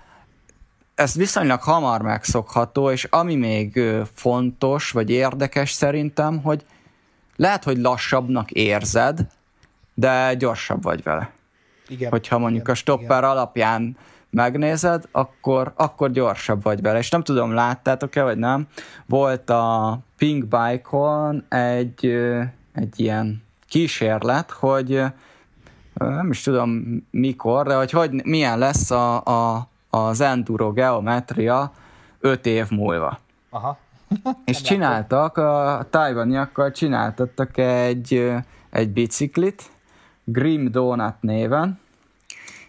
ez viszonylag hamar megszokható, és ami még fontos, vagy érdekes szerintem, hogy lehet, hogy lassabbnak érzed, de gyorsabb vagy vele. Igen. Hogyha mondjuk igen, a stopper igen. alapján megnézed, akkor, akkor gyorsabb vagy vele. És nem tudom, láttátok-e, vagy nem? Volt a Pink Bike-on egy, egy ilyen kísérlet, hogy nem is tudom mikor, de hogy, hogy milyen lesz a, a, az enduro geometria öt év múlva. Aha. [LAUGHS] És csináltak, a tajvaniakkal csináltattak egy, egy biciklit, Grim Donut néven,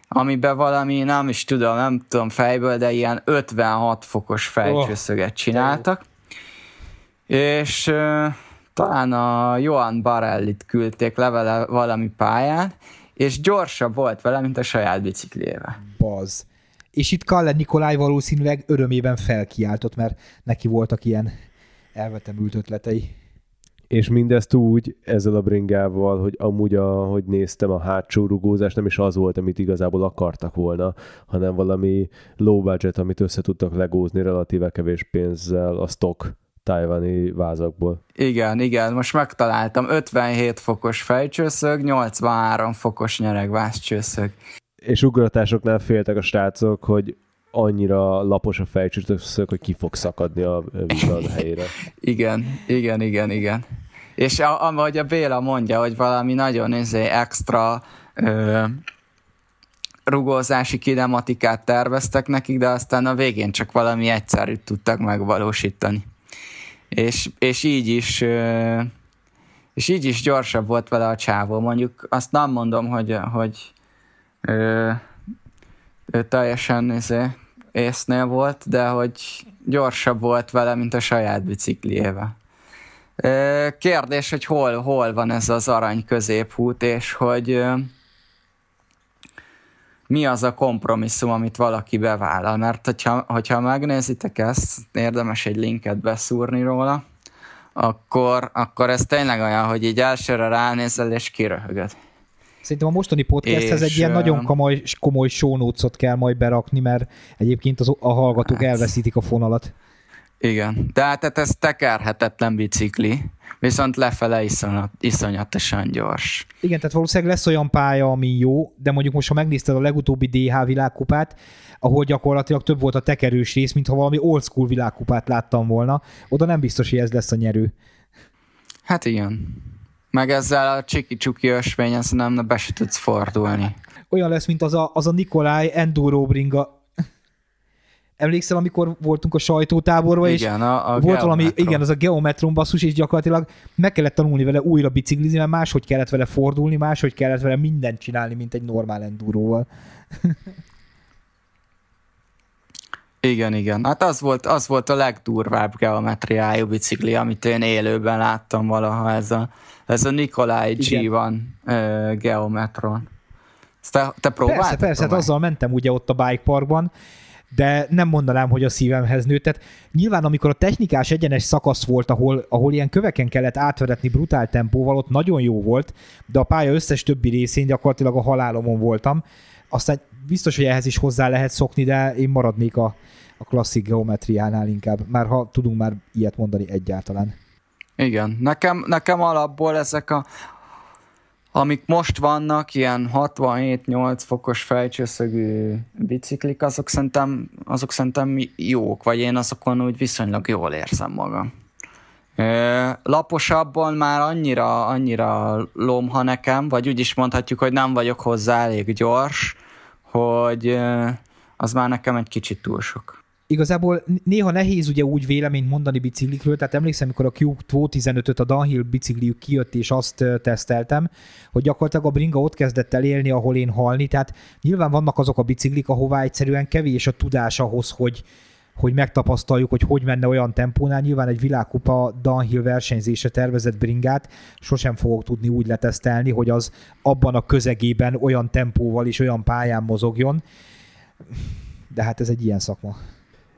amiben valami, nem is tudom, nem tudom fejből, de ilyen 56 fokos fejcsőszöget csináltak. És uh, talán a Johan Barellit küldték levele valami pályán, és gyorsabb volt vele, mint a saját biciklével. Baz. És itt Kalle Nikolaj valószínűleg örömében felkiáltott, mert neki voltak ilyen elvetemült ötletei. És mindezt úgy ezzel a bringával, hogy amúgy, ahogy néztem, a hátsó rugózás nem is az volt, amit igazából akartak volna, hanem valami low budget, amit össze tudtak legózni relatíve kevés pénzzel a stock tájvani vázakból. Igen, igen, most megtaláltam. 57 fokos fejcsőszög, 83 fokos nyeregvázcsőszög. És ugratásoknál féltek a srácok, hogy annyira lapos a fejcsőszög, hogy ki fog szakadni a vízad helyére. [LAUGHS] igen, igen, igen, igen. És ahogy a Béla mondja, hogy valami nagyon izé, extra ö, rugózási kinematikát terveztek nekik, de aztán a végén csak valami egyszerűt tudtak megvalósítani. és, és így is és így is gyorsabb volt vele a csávó. Mondjuk azt nem mondom, hogy, hogy ő, ő teljesen izé, észnél volt, de hogy gyorsabb volt vele, mint a saját bicikliével. Kérdés, hogy hol, hol van ez az arany középhút, és hogy mi az a kompromisszum, amit valaki bevállal. Mert hogyha, hogyha megnézitek ezt, érdemes egy linket beszúrni róla, akkor, akkor ez tényleg olyan, hogy így elsőre ránézel és kiröhögöd. Szerintem a mostani podcasthez egy ilyen nagyon komoly, komoly show kell majd berakni, mert egyébként az, a hallgatók hát, elveszítik a fonalat. Igen, de hát ez tekerhetetlen bicikli, viszont lefele iszonyat, iszonyatosan gyors. Igen, tehát valószínűleg lesz olyan pálya, ami jó, de mondjuk most, ha megnézted a legutóbbi DH világkupát, ahol gyakorlatilag több volt a tekerős rész, mintha valami old school világkupát láttam volna, oda nem biztos, hogy ez lesz a nyerő. Hát igen. Meg ezzel a csiki-csuki ösvényen szerintem be se tudsz fordulni. Olyan lesz, mint az a, az a Nikolaj Enduro bringa Emlékszel, amikor voltunk a sajtótáborban, és igen, a, a volt valami, igen, az a geometron basszus, és gyakorlatilag meg kellett tanulni vele újra biciklizni, mert máshogy kellett vele fordulni, máshogy kellett vele mindent csinálni, mint egy normál enduróval. [LAUGHS] Igen, igen. Hát az volt, az volt a legdurvább geometriájú bicikli, amit én élőben láttam valaha, ez a, ez a Nikolai G van uh, geometron. te, te próbáltad? Persze, persze, hát azzal mentem ugye ott a bike parkban, de nem mondanám, hogy a szívemhez nőtt. Tehát nyilván, amikor a technikás egyenes szakasz volt, ahol, ahol ilyen köveken kellett átvezetni brutál tempóval, ott nagyon jó volt, de a pálya összes többi részén gyakorlatilag a halálomon voltam. Aztán biztos, hogy ehhez is hozzá lehet szokni, de én maradnék a, a klasszik geometriánál inkább, már ha tudunk már ilyet mondani egyáltalán. Igen, nekem, nekem alapból ezek a amik most vannak, ilyen 67-8 fokos fejcsőszögű biciklik, azok szerintem, azok szerintem jók, vagy én azokon úgy viszonylag jól érzem magam. Laposabban már annyira, annyira lomha nekem, vagy úgy is mondhatjuk, hogy nem vagyok hozzá elég gyors, hogy az már nekem egy kicsit túl sok igazából néha nehéz ugye úgy véleményt mondani biciklikről, tehát emlékszem, amikor a Q215-öt a Downhill bicikliük kijött, és azt teszteltem, hogy gyakorlatilag a bringa ott kezdett el élni, ahol én halni, tehát nyilván vannak azok a biciklik, ahová egyszerűen kevés a tudás ahhoz, hogy, hogy megtapasztaljuk, hogy hogy menne olyan tempónál. Nyilván egy világkupa downhill versenyzése tervezett bringát sosem fogok tudni úgy letesztelni, hogy az abban a közegében olyan tempóval és olyan pályán mozogjon. De hát ez egy ilyen szakma.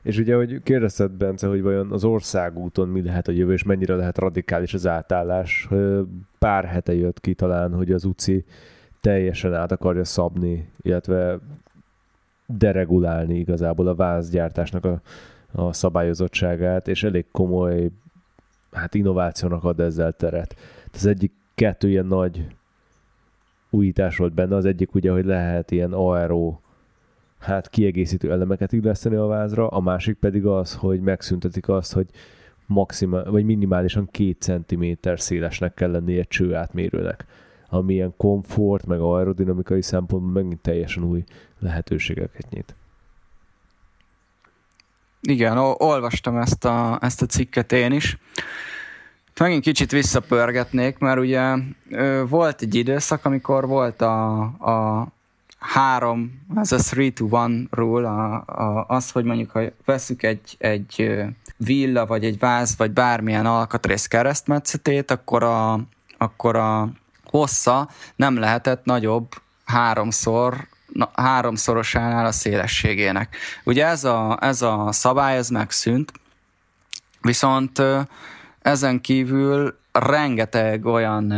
És ugye, hogy kérdezted, Bence, hogy vajon az országúton mi lehet a jövő, és mennyire lehet radikális az átállás. Pár hete jött ki talán, hogy az UCI teljesen át akarja szabni, illetve deregulálni igazából a vázgyártásnak a, a szabályozottságát, és elég komoly hát innovációnak ad ezzel teret. Az egyik kettő ilyen nagy újítás volt benne, az egyik ugye, hogy lehet ilyen aero hát kiegészítő elemeket illeszteni a vázra, a másik pedig az, hogy megszüntetik azt, hogy maximál, vagy minimálisan két centiméter szélesnek kell lennie egy cső átmérőnek ami ilyen komfort, meg aerodinamikai szempontból megint teljesen új lehetőségeket nyit. Igen, olvastam ezt a, ezt a cikket én is. Megint kicsit visszapörgetnék, mert ugye volt egy időszak, amikor volt a, a három, ez a 3-to-1 rule, a, a, az, hogy mondjuk, ha veszük egy, egy villa, vagy egy váz, vagy bármilyen alkatrész keresztmetszetét, akkor a, akkor a hossza nem lehetett nagyobb háromszor, na, háromszorosánál a szélességének. Ugye ez a, ez a szabály, ez megszűnt, viszont ezen kívül rengeteg olyan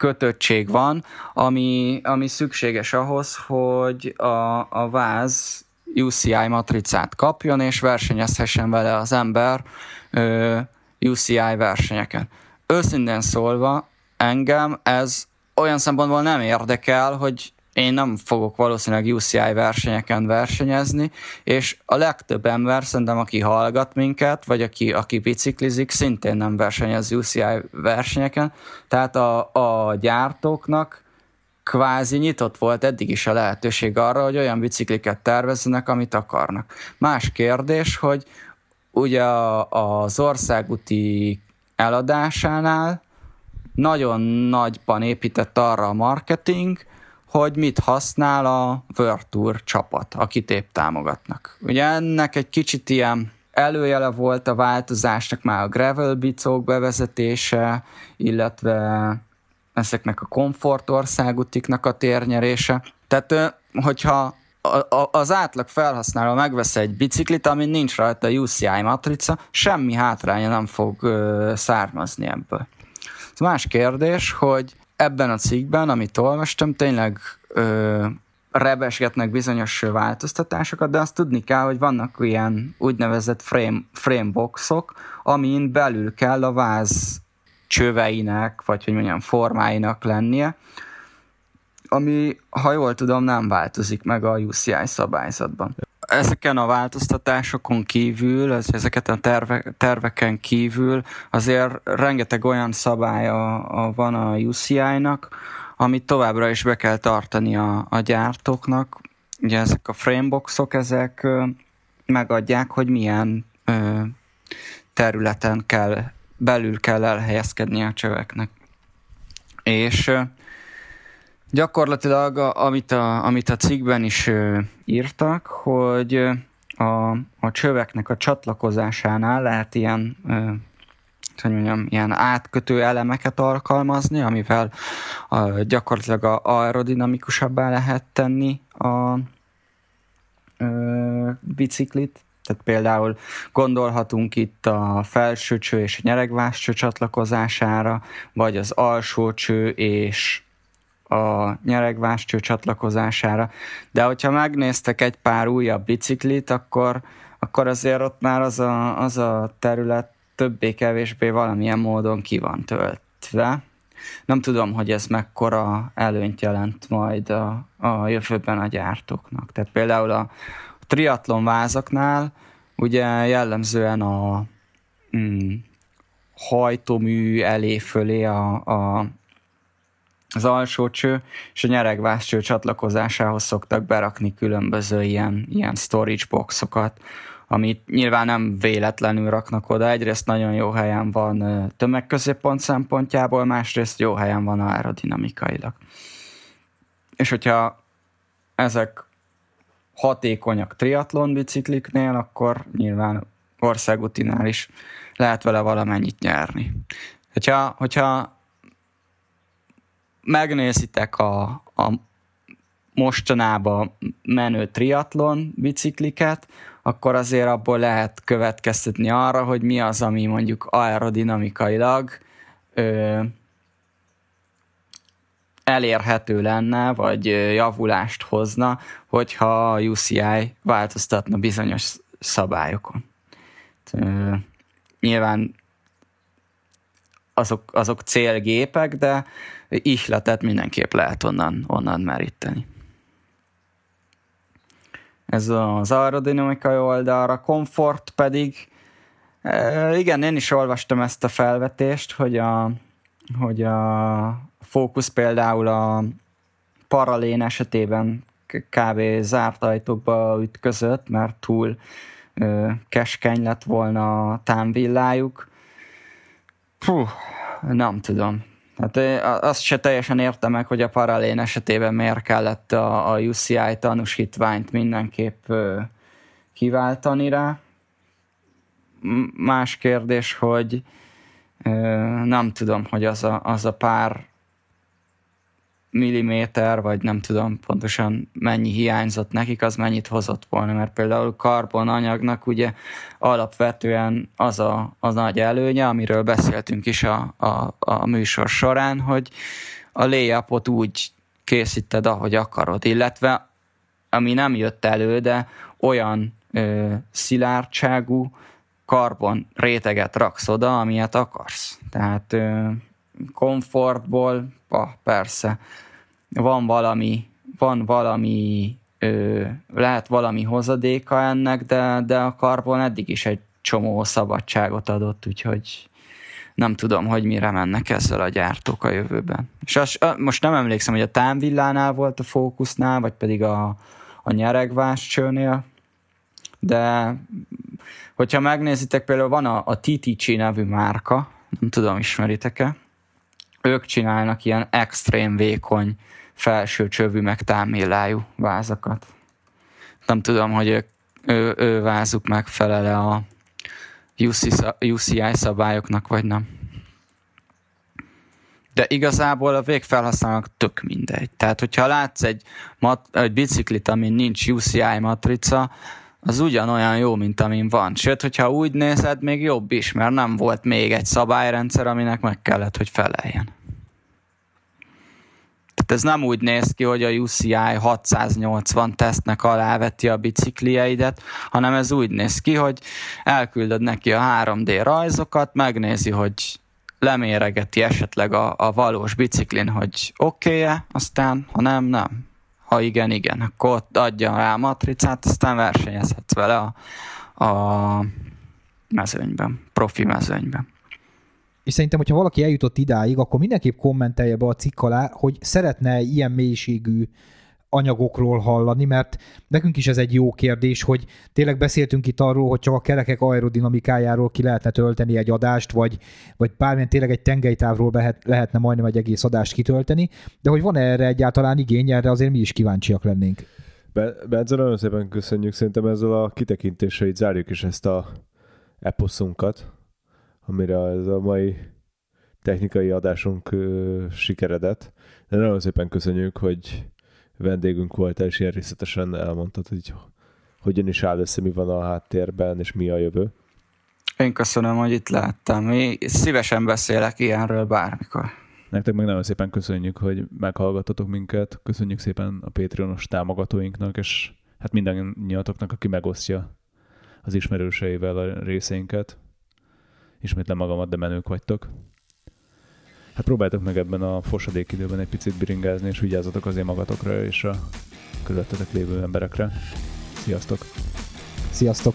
kötöttség van, ami, ami szükséges ahhoz, hogy a, a váz UCI matricát kapjon, és versenyezhessen vele az ember ö, UCI versenyeken. Őszintén szólva, engem ez olyan szempontból nem érdekel, hogy én nem fogok valószínűleg UCI versenyeken versenyezni, és a legtöbb ember szerintem, aki hallgat minket, vagy aki, aki biciklizik, szintén nem versenyez UCI versenyeken, tehát a, a gyártóknak kvázi nyitott volt eddig is a lehetőség arra, hogy olyan bicikliket tervezzenek, amit akarnak. Más kérdés, hogy ugye az országúti eladásánál nagyon nagyban épített arra a marketing, hogy mit használ a Tour csapat, akit épp támogatnak. Ugye ennek egy kicsit ilyen előjele volt a változásnak már a gravel bicók bevezetése, illetve ezeknek a komfortországutiknak a térnyerése. Tehát, hogyha az átlag felhasználó megvesz egy biciklit, ami nincs rajta UCI matrica, semmi hátránya nem fog származni ebből. Ez más kérdés, hogy ebben a cikkben, amit olvastam, tényleg ö, rebesgetnek bizonyos változtatásokat, de azt tudni kell, hogy vannak ilyen úgynevezett frame, frameboxok, amin belül kell a váz csöveinek, vagy hogy mondjam, formáinak lennie, ami, ha jól tudom, nem változik meg a UCI szabályzatban. Ezeken a változtatásokon kívül, ezeket a terve, terveken kívül azért rengeteg olyan szabálya van a UCI-nak, amit továbbra is be kell tartani a, a gyártóknak. Ugye ezek a frameboxok, ezek megadják, hogy milyen ö, területen kell, belül kell elhelyezkedni a csöveknek. És gyakorlatilag, a, amit, a, amit a cikkben is írtak, hogy a, a csöveknek a csatlakozásánál lehet ilyen ö, hogy mondjam, ilyen átkötő elemeket alkalmazni, amivel a, gyakorlatilag a, aerodinamikusabbá lehet tenni a ö, biciklit. Tehát például gondolhatunk itt a felső cső és a nyeregváscső csatlakozására, vagy az alsó cső és a nyeregváscső csatlakozására. De hogyha megnéztek egy pár újabb biciklit, akkor, akkor azért ott már az a, az a terület többé-kevésbé valamilyen módon ki van töltve. Nem tudom, hogy ez mekkora előnyt jelent majd a, a jövőben a gyártóknak. Tehát például a triatlon vázaknál ugye jellemzően a mm, hajtómű elé fölé a, a, az alsó cső és a nyeregvázcső csatlakozásához szoktak berakni különböző ilyen, ilyen storage boxokat, amit nyilván nem véletlenül raknak oda. Egyrészt nagyon jó helyen van tömegközéppont szempontjából, másrészt jó helyen van aerodinamikailag. És hogyha ezek hatékonyak triatlon bicikliknél, akkor nyilván országútinál is lehet vele valamennyit nyerni. Hogyha, hogyha megnézitek a, a mostanában menő triatlon bicikliket, akkor azért abból lehet következtetni arra, hogy mi az, ami mondjuk aerodinamikailag ö, elérhető lenne, vagy javulást hozna, hogyha a UCI változtatna bizonyos szabályokon. Ö, nyilván azok, azok célgépek, de ihletet mindenképp lehet onnan, onnan meríteni ez az aerodinamikai oldalra, komfort pedig, e, igen, én is olvastam ezt a felvetést, hogy a, hogy a fókusz például a paralén esetében kb. zárt ajtókba ütközött, mert túl ö, keskeny lett volna a támvillájuk. Puh, nem tudom. Hát azt se teljesen értem meg, hogy a paralén esetében miért kellett a, a UCI tanúsítványt mindenképp kiváltani rá. Más kérdés, hogy nem tudom, hogy az a, az a pár milliméter, vagy nem tudom pontosan mennyi hiányzott nekik, az mennyit hozott volna, mert például karbonanyagnak ugye alapvetően az a, az nagy előnye, amiről beszéltünk is a, a, a műsor során, hogy a layupot úgy készíted, ahogy akarod, illetve ami nem jött elő, de olyan ö, szilárdságú karbon réteget raksz oda, amilyet akarsz. Tehát ö, komfortból, ah, persze, van valami, van valami, ö, lehet valami hozadéka ennek, de, de a karbon eddig is egy csomó szabadságot adott, úgyhogy nem tudom, hogy mire mennek ezzel a gyártók a jövőben. És az, most nem emlékszem, hogy a támvillánál volt a fókusznál, vagy pedig a, a nyeregvás csőnél, de hogyha megnézitek, például van a, a TTC nevű márka, nem tudom, ismeritek-e, ők csinálnak ilyen extrém vékony felső csövű meg táméllájú vázakat. Nem tudom, hogy ők, ő, ő vázuk megfelele a UCI szabályoknak, vagy nem. De igazából a végfelhasználók tök mindegy. Tehát, hogyha látsz egy, mat, egy biciklit, amin nincs UCI matrica, az ugyanolyan jó, mint amin van. Sőt, hogyha úgy nézed, még jobb is, mert nem volt még egy szabályrendszer, aminek meg kellett, hogy feleljen. Tehát ez nem úgy néz ki, hogy a UCI 680 tesztnek aláveti a biciklieidet, hanem ez úgy néz ki, hogy elküldöd neki a 3D rajzokat, megnézi, hogy leméregeti esetleg a, a valós biciklin, hogy oké-e, aztán ha nem, nem. Ha igen, igen, akkor ott adja rá a matricát, aztán versenyezhetsz vele a, a mezőnyben, profi mezőnyben. És szerintem, hogyha valaki eljutott idáig, akkor mindenképp kommentelje be a cikk alá, hogy szeretne ilyen mélységű anyagokról hallani, mert nekünk is ez egy jó kérdés, hogy tényleg beszéltünk itt arról, hogy csak a kerekek aerodinamikájáról ki lehetne tölteni egy adást, vagy, vagy bármilyen tényleg egy tengelytávról behet, lehetne majdnem egy egész adást kitölteni, de hogy van erre egyáltalán igény, erre azért mi is kíváncsiak lennénk. Bence, nagyon szépen köszönjük, szerintem ezzel a kitekintéssel így zárjuk is ezt a eposzunkat amire ez a mai technikai adásunk sikeredett. De nagyon szépen köszönjük, hogy vendégünk volt, és ilyen részletesen elmondtad, hogy hogyan is áll össze, mi van a háttérben, és mi a jövő. Én köszönöm, hogy itt láttam. Mi szívesen beszélek ilyenről bármikor. Nektek meg nagyon szépen köszönjük, hogy meghallgatotok minket. Köszönjük szépen a Patreonos támogatóinknak, és hát mindannyiatoknak, aki megosztja az ismerőseivel a részénket ismétlem magamat, de menők vagytok. Hát próbáltok meg ebben a fosadék időben egy picit biringázni, és vigyázzatok azért magatokra és a körülöttetek lévő emberekre. Sziasztok! Sziasztok!